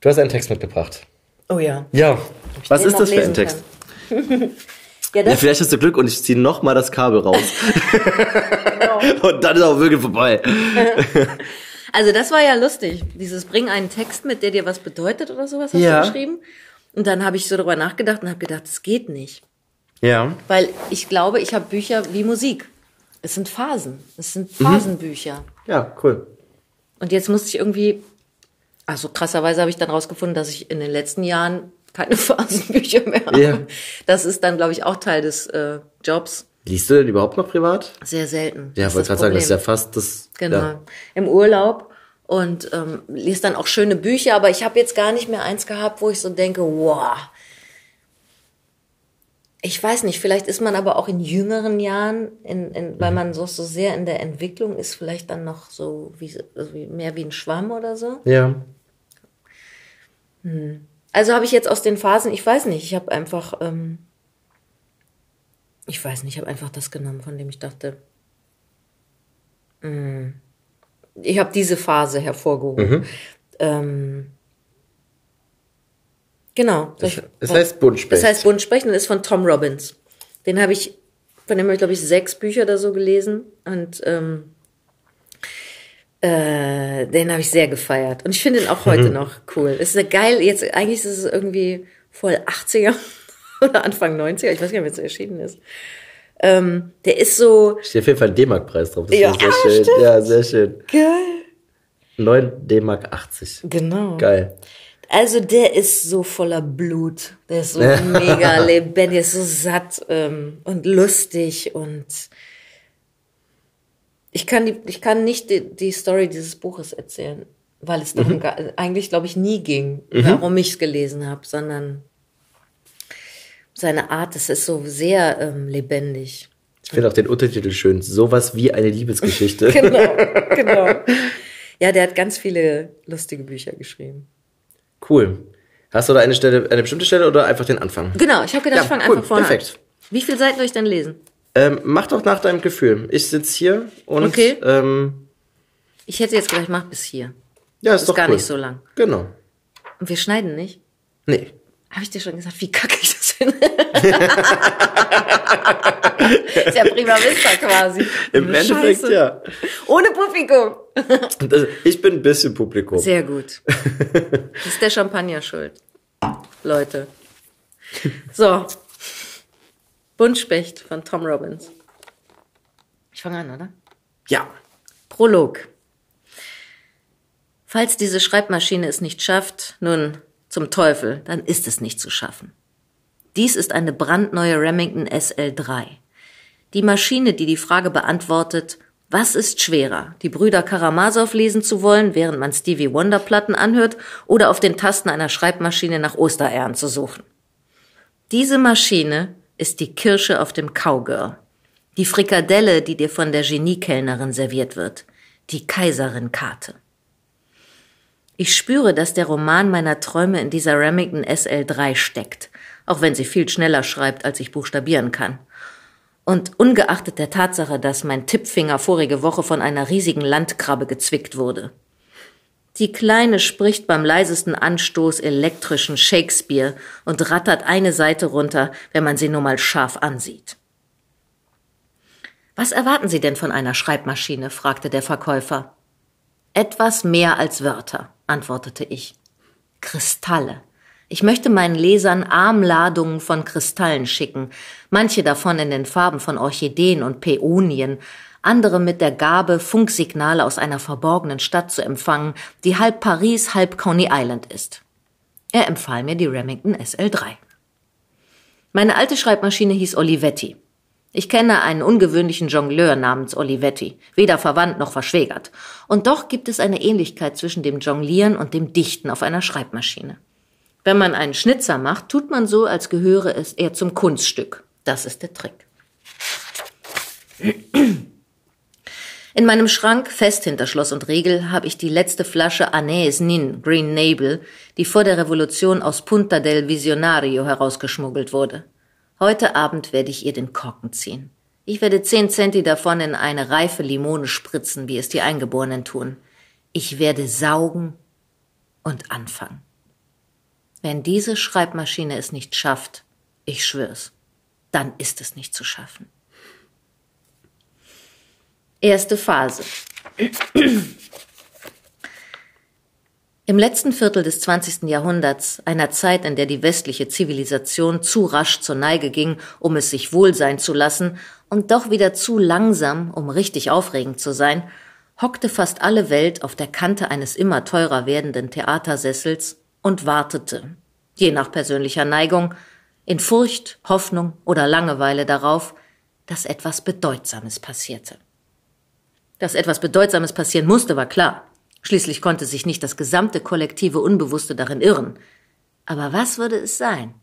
D: Du hast einen Text mitgebracht.
C: Oh ja.
D: Ja.
E: Was ist das für ein Text? [LAUGHS]
C: ja,
E: Ja, vielleicht hast du Glück und ich ziehe noch mal das Kabel raus. [LAUGHS] und dann ist auch wirklich vorbei. [LAUGHS]
C: also das war ja lustig. Dieses Bring einen Text mit, der dir was bedeutet oder sowas, hast
E: Ja.
C: du geschrieben. Und dann habe ich so darüber nachgedacht und habe gedacht, es geht nicht.
E: Ja.
C: Weil ich glaube, ich habe Bücher wie Musik. Es sind Phasen. Es sind Phasenbücher.
D: Ja, cool.
C: Und jetzt musste ich irgendwie, also krasserweise habe ich dann rausgefunden, dass ich in den letzten Jahren keine [LAUGHS] Phasenbücher mehr habe.
D: Ja.
C: Das ist dann, glaube ich, auch Teil des äh, Jobs.
D: Liest du denn überhaupt noch privat?
C: Sehr selten.
D: Ja, wollte gerade sagen, das ist ja fast das.
C: Genau.
D: Ja.
C: Im Urlaub und ähm, lese dann auch schöne Bücher, aber ich habe jetzt gar nicht mehr eins gehabt, wo ich so denke, wow. Ich weiß nicht, vielleicht ist man aber auch in jüngeren Jahren, in, in, weil man so, so sehr in der Entwicklung ist, vielleicht dann noch so wie, also mehr wie ein Schwamm oder so.
D: Ja.
C: Also habe ich jetzt aus den Phasen, ich weiß nicht, ich habe einfach, ähm, ich weiß nicht, ich habe einfach das genommen, von dem ich dachte, mm, ich habe diese Phase hervorgehoben. Ähm, genau. Ich-
D: Es heißt Buntspecht.
C: Das heißt Buntspecht und ist von Tom Robbins. Den habe ich, von dem habe ich, glaube ich, sechs Bücher oder so gelesen und ähm, äh, den habe ich sehr gefeiert. Und ich finde ihn auch heute [LAUGHS] noch cool. Es ist eine geil, jetzt eigentlich ist es irgendwie voll 80er [LAUGHS] oder Anfang 90er, ich weiß gar nicht, wenn es erschienen ist. Ähm, der ist so
D: Steht auf jeden Fall ein D-Mark-Preis drauf. Das
C: Ja,
D: sehr schön. Ja, sehr schön.
C: geil.
D: 9 D-Mark 80.
C: Genau.
D: Geil.
C: Also der ist so voller Blut. Der ist so [LAUGHS] mega lebendig, der ist so satt ähm, und lustig und ich kann die, ich kann nicht die, die Story dieses Buches erzählen, weil es darum ga- eigentlich glaube ich nie ging, warum ich es gelesen habe, sondern seine Art, das ist so sehr ähm, lebendig.
D: Ich finde auch den Untertitel schön. Sowas wie eine Liebesgeschichte. [LAUGHS]
C: Genau, genau. [LAUGHS] Ja, der hat ganz viele lustige Bücher geschrieben.
D: Cool. Hast du da eine Stelle, eine bestimmte Stelle oder einfach den Anfang?
C: Genau, ich habe gedacht,
D: Ja,
C: ich fange
D: cool,
C: einfach vorne
D: perfekt.
C: an. Wie viele Seiten soll ich denn lesen?
D: Ähm, mach doch nach deinem Gefühl. Ich sitz hier und
C: Okay.
D: ähm,
C: Ich hätte jetzt gedacht, ich mach bis hier.
D: ja, ist
C: Das ist
D: doch
C: gar
D: cool.
C: nicht so lang.
D: Genau.
C: Und wir schneiden nicht.
D: Nee.
C: Habe ich dir schon gesagt, wie kacke ich das finde? [LAUGHS] ist ja prima vista quasi.
D: Im Endeffekt
C: Scheiße.
D: ja.
C: Ohne Publikum.
D: Also, Ich bin ein bisschen Publikum.
C: Sehr gut. [LAUGHS] Das ist der Champagner schuld. Leute. So. Buntspecht von Tom Robbins. Ich fange an, oder?
D: Ja.
C: Prolog. Falls diese Schreibmaschine es nicht schafft, nun zum Teufel, dann ist es nicht zu schaffen. Dies ist eine brandneue Remington SL3. Die Maschine, die die Frage beantwortet, was ist schwerer, die Brüder Karamasow lesen zu wollen, während man Stevie Wonder Platten anhört, oder auf den Tasten einer Schreibmaschine nach Ostereiern zu suchen? Diese Maschine ist die Kirsche auf dem Cowgirl. Die Frikadelle, die dir von der Geniekellnerin serviert wird. Die Kaiserin-Karte. Ich spüre, dass der Roman meiner Träume in dieser Remington SL3 steckt, auch wenn sie viel schneller schreibt, als ich buchstabieren kann. Und ungeachtet der Tatsache, dass mein Tippfinger vorige Woche von einer riesigen Landkrabbe gezwickt wurde. Die Kleine spricht beim leisesten Anstoß elektrischen Shakespeare und rattert eine Seite runter, wenn man sie nur mal scharf ansieht. Was erwarten Sie denn von einer Schreibmaschine? fragte der Verkäufer. Etwas mehr als Wörter, antwortete ich. Kristalle. Ich möchte meinen Lesern Armladungen von Kristallen schicken, manche davon in den Farben von Orchideen und Päonien, andere mit der Gabe, Funksignale aus einer verborgenen Stadt zu empfangen, die halb Paris, halb Coney Island ist. Er empfahl mir die Remington SL3. Meine alte Schreibmaschine hieß Olivetti. Ich kenne einen ungewöhnlichen Jongleur namens Olivetti, weder verwandt noch verschwägert. Und doch gibt es eine Ähnlichkeit zwischen dem Jonglieren und dem Dichten auf einer Schreibmaschine. Wenn man einen Schnitzer macht, tut man so, als gehöre es eher zum Kunststück. Das ist der Trick. In meinem Schrank, fest hinter Schloss und Riegel, habe ich die letzte Flasche Anais Nin Green Nabel, die vor der Revolution aus Punta del Visionario herausgeschmuggelt wurde. Heute Abend werde ich ihr den Korken ziehen. Ich werde zehn Centi davon in eine reife Limone spritzen, wie es die Eingeborenen tun. Ich werde saugen und anfangen. Wenn diese Schreibmaschine es nicht schafft, ich schwör's, dann ist es nicht zu schaffen. Erste Phase. Im letzten Viertel des 20. Jahrhunderts, einer Zeit, in der die westliche Zivilisation zu rasch zur Neige ging, um es sich wohl sein zu lassen, und doch wieder zu langsam, um richtig aufregend zu sein, hockte fast alle Welt auf der Kante eines immer teurer werdenden Theatersessels und wartete, je nach persönlicher Neigung, in Furcht, Hoffnung oder Langeweile darauf, dass etwas Bedeutsames passierte. Dass etwas Bedeutsames passieren musste, war klar. Schließlich konnte sich nicht das gesamte kollektive Unbewusste darin irren. Aber was würde es sein?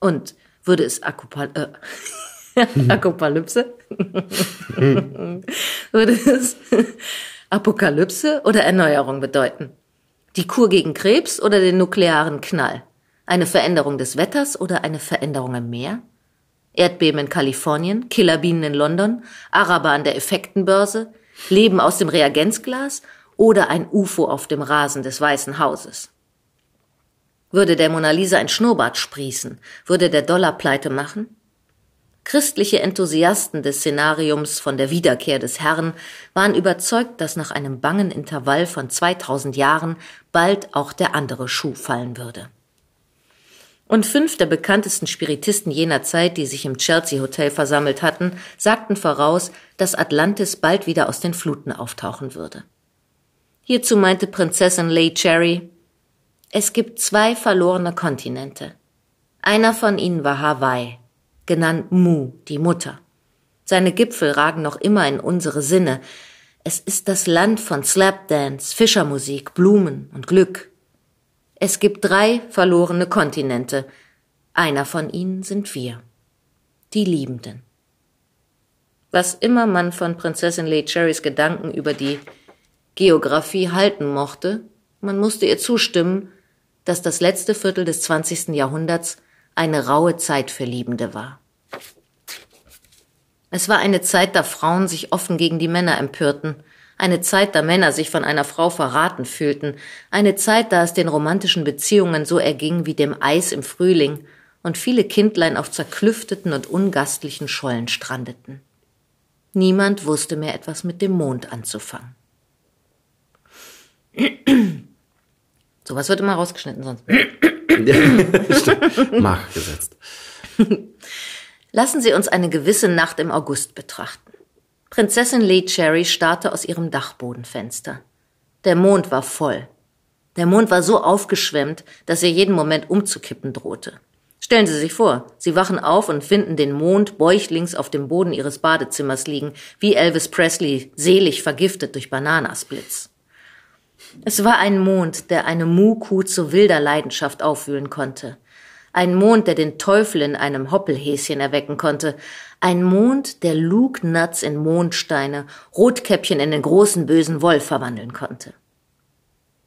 C: Und würde es Akupal äh, [LAUGHS] Apokalypse? [LAUGHS] würde es Apokalypse oder Erneuerung bedeuten? Die Kur gegen Krebs oder den nuklearen Knall? Eine Veränderung des Wetters oder eine Veränderung im Meer? Erdbeben in Kalifornien, Killerbienen in London, Araber an der Effektenbörse, Leben aus dem Reagenzglas oder ein UFO auf dem Rasen des Weißen Hauses. Würde der Mona Lisa ein Schnurrbart sprießen, würde der Dollar pleite machen? Christliche Enthusiasten des Szenariums von der Wiederkehr des Herrn waren überzeugt, dass nach einem bangen Intervall von 2000 Jahren bald auch der andere Schuh fallen würde. Und fünf der bekanntesten Spiritisten jener Zeit, die sich im Chelsea Hotel versammelt hatten, sagten voraus, dass Atlantis bald wieder aus den Fluten auftauchen würde. Hierzu meinte Prinzessin Lay Cherry, es gibt zwei verlorene Kontinente. Einer von ihnen war Hawaii, genannt Mu, die Mutter. Seine Gipfel ragen noch immer in unsere Sinne. Es ist das Land von Slapdance, Fischermusik, Blumen und Glück. Es gibt drei verlorene Kontinente. Einer von ihnen sind wir. Die Liebenden. Was immer man von Prinzessin Lay Cherrys Gedanken über die Geographie halten mochte, man musste ihr zustimmen, dass das letzte Viertel des 20. Jahrhunderts eine raue Zeit für Liebende war. Es war eine Zeit, da Frauen sich offen gegen die Männer empörten, eine Zeit, da Männer sich von einer Frau verraten fühlten, eine Zeit, da es den romantischen Beziehungen so erging wie dem Eis im Frühling und viele Kindlein auf zerklüfteten und ungastlichen Schollen strandeten. Niemand wusste mehr etwas mit dem Mond anzufangen. [CLEARS THROAT] Sowas wird immer rausgeschnitten sonst.
F: Mach gesetzt.
C: Lassen Sie uns eine gewisse Nacht im August betrachten. Prinzessin Lee Cherry starrte aus ihrem Dachbodenfenster. Der Mond war voll. Der Mond war so aufgeschwemmt, dass er jeden Moment umzukippen drohte. Stellen Sie sich vor, Sie wachen auf und finden den Mond bäuchlings auf dem Boden Ihres Badezimmers liegen, wie Elvis Presley selig vergiftet durch Bananasblitz. Es war ein Mond, der eine Muhkuh zu wilder Leidenschaft aufwühlen konnte. Ein Mond, der den Teufel in einem Hoppelhäschen erwecken konnte. Ein Mond, der Luke Nuts in Mondsteine, Rotkäppchen in den großen bösen Wolf verwandeln konnte.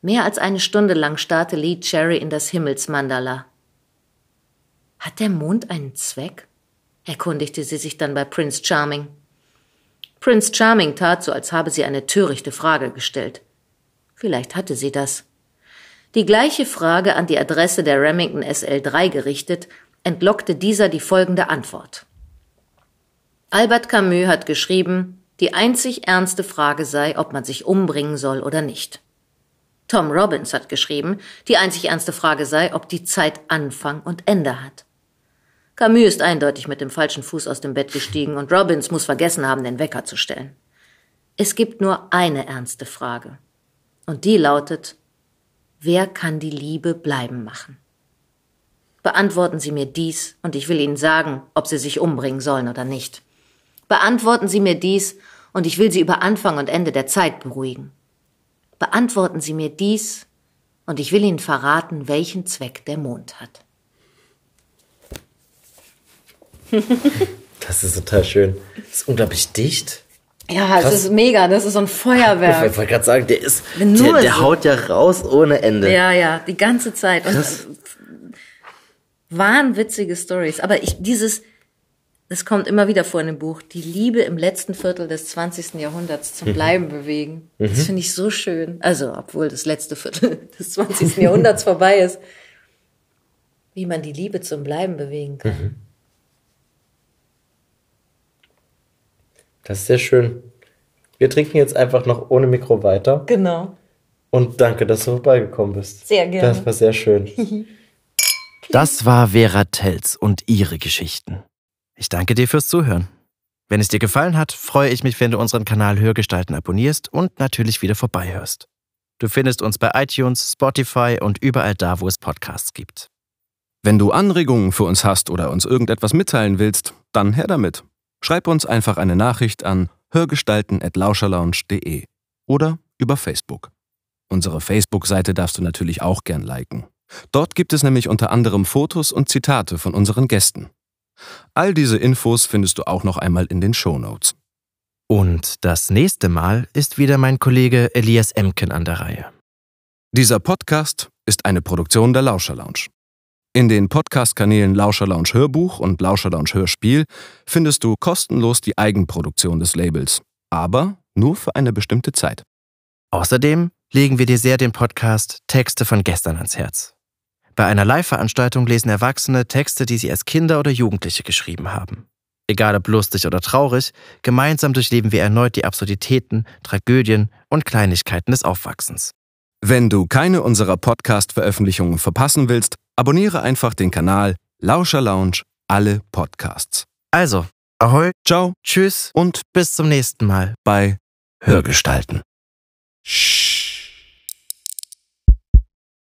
C: Mehr als eine Stunde lang starrte Lee Cherry in das Himmelsmandala. Hat der Mond einen Zweck? erkundigte sie sich dann bei Prince Charming. Prince Charming tat so, als habe sie eine törichte Frage gestellt. Vielleicht hatte sie das. Die gleiche Frage an die Adresse der Remington SL3 gerichtet, entlockte dieser die folgende Antwort. Albert Camus hat geschrieben, die einzig ernste Frage sei, ob man sich umbringen soll oder nicht. Tom Robbins hat geschrieben, die einzig ernste Frage sei, ob die Zeit Anfang und Ende hat. Camus ist eindeutig mit dem falschen Fuß aus dem Bett gestiegen und Robbins muss vergessen haben, den Wecker zu stellen. Es gibt nur eine ernste Frage. Und die lautet, wer kann die Liebe bleiben machen? Beantworten Sie mir dies und ich will Ihnen sagen, ob Sie sich umbringen sollen oder nicht. Beantworten Sie mir dies und ich will Sie über Anfang und Ende der Zeit beruhigen. Beantworten Sie mir dies und ich will Ihnen verraten, welchen Zweck der Mond hat.
F: Das ist total schön. Das ist unglaublich dicht.
C: Ja, es ist mega, das ist so ein Feuerwerk.
F: Ich wollte gerade sagen, der ist, der, der
C: so-
F: haut ja raus ohne Ende.
C: Ja, ja, die ganze Zeit. Und
F: Krass.
C: wahnwitzige Stories. Aber ich, dieses, das kommt immer wieder vor in dem Buch, die Liebe im letzten Viertel des 20. Jahrhunderts zum Bleiben bewegen. Das finde ich so schön. Also, obwohl das letzte Viertel [LAUGHS] des 20. Jahrhunderts [LAUGHS] vorbei ist. Wie man die Liebe zum Bleiben bewegen kann.
F: Das ist sehr schön. Wir trinken jetzt einfach noch ohne Mikro weiter.
C: Genau.
F: Und danke, dass du vorbeigekommen bist.
C: Sehr gerne.
F: Das war sehr schön. [LAUGHS]
B: Das war Vera Telz und ihre Geschichten. Ich danke dir fürs Zuhören. Wenn es dir gefallen hat, freue ich mich, wenn du unseren Kanal Hörgestalten abonnierst und natürlich wieder vorbeihörst. Du findest uns bei iTunes, Spotify und überall da, wo es Podcasts gibt.
A: Wenn du Anregungen für uns hast oder uns irgendetwas mitteilen willst, dann her damit. Schreib uns einfach eine Nachricht an hörgestalten.lauscherlounge.de oder über Facebook. Unsere Facebook-Seite darfst du natürlich auch gern liken. Dort gibt es nämlich unter anderem Fotos und Zitate von unseren Gästen. All diese Infos findest du auch noch einmal in den Shownotes.
B: Und das nächste Mal ist wieder mein Kollege Elias Emken an der Reihe.
A: Dieser Podcast ist eine Produktion der Lauscher Lounge. In den Podcast-Kanälen Lauscher Lounge Hörbuch und Lauscher Lounge Hörspiel findest du kostenlos die Eigenproduktion des Labels, aber nur für eine bestimmte Zeit.
B: Außerdem legen wir dir sehr den Podcast Texte von gestern ans Herz. Bei einer Live-Veranstaltung lesen Erwachsene Texte, die sie als Kinder oder Jugendliche geschrieben haben. Egal ob lustig oder traurig, gemeinsam durchleben wir erneut die Absurditäten, Tragödien und Kleinigkeiten des Aufwachsens.
A: Wenn du keine unserer Podcast-Veröffentlichungen verpassen willst, abonniere einfach den Kanal Lauscher Lounge alle Podcasts.
B: Also, ahoi,
A: Ciao
B: tschüss
A: und
B: bis zum nächsten Mal.
A: bei Hörgestalten. Shh.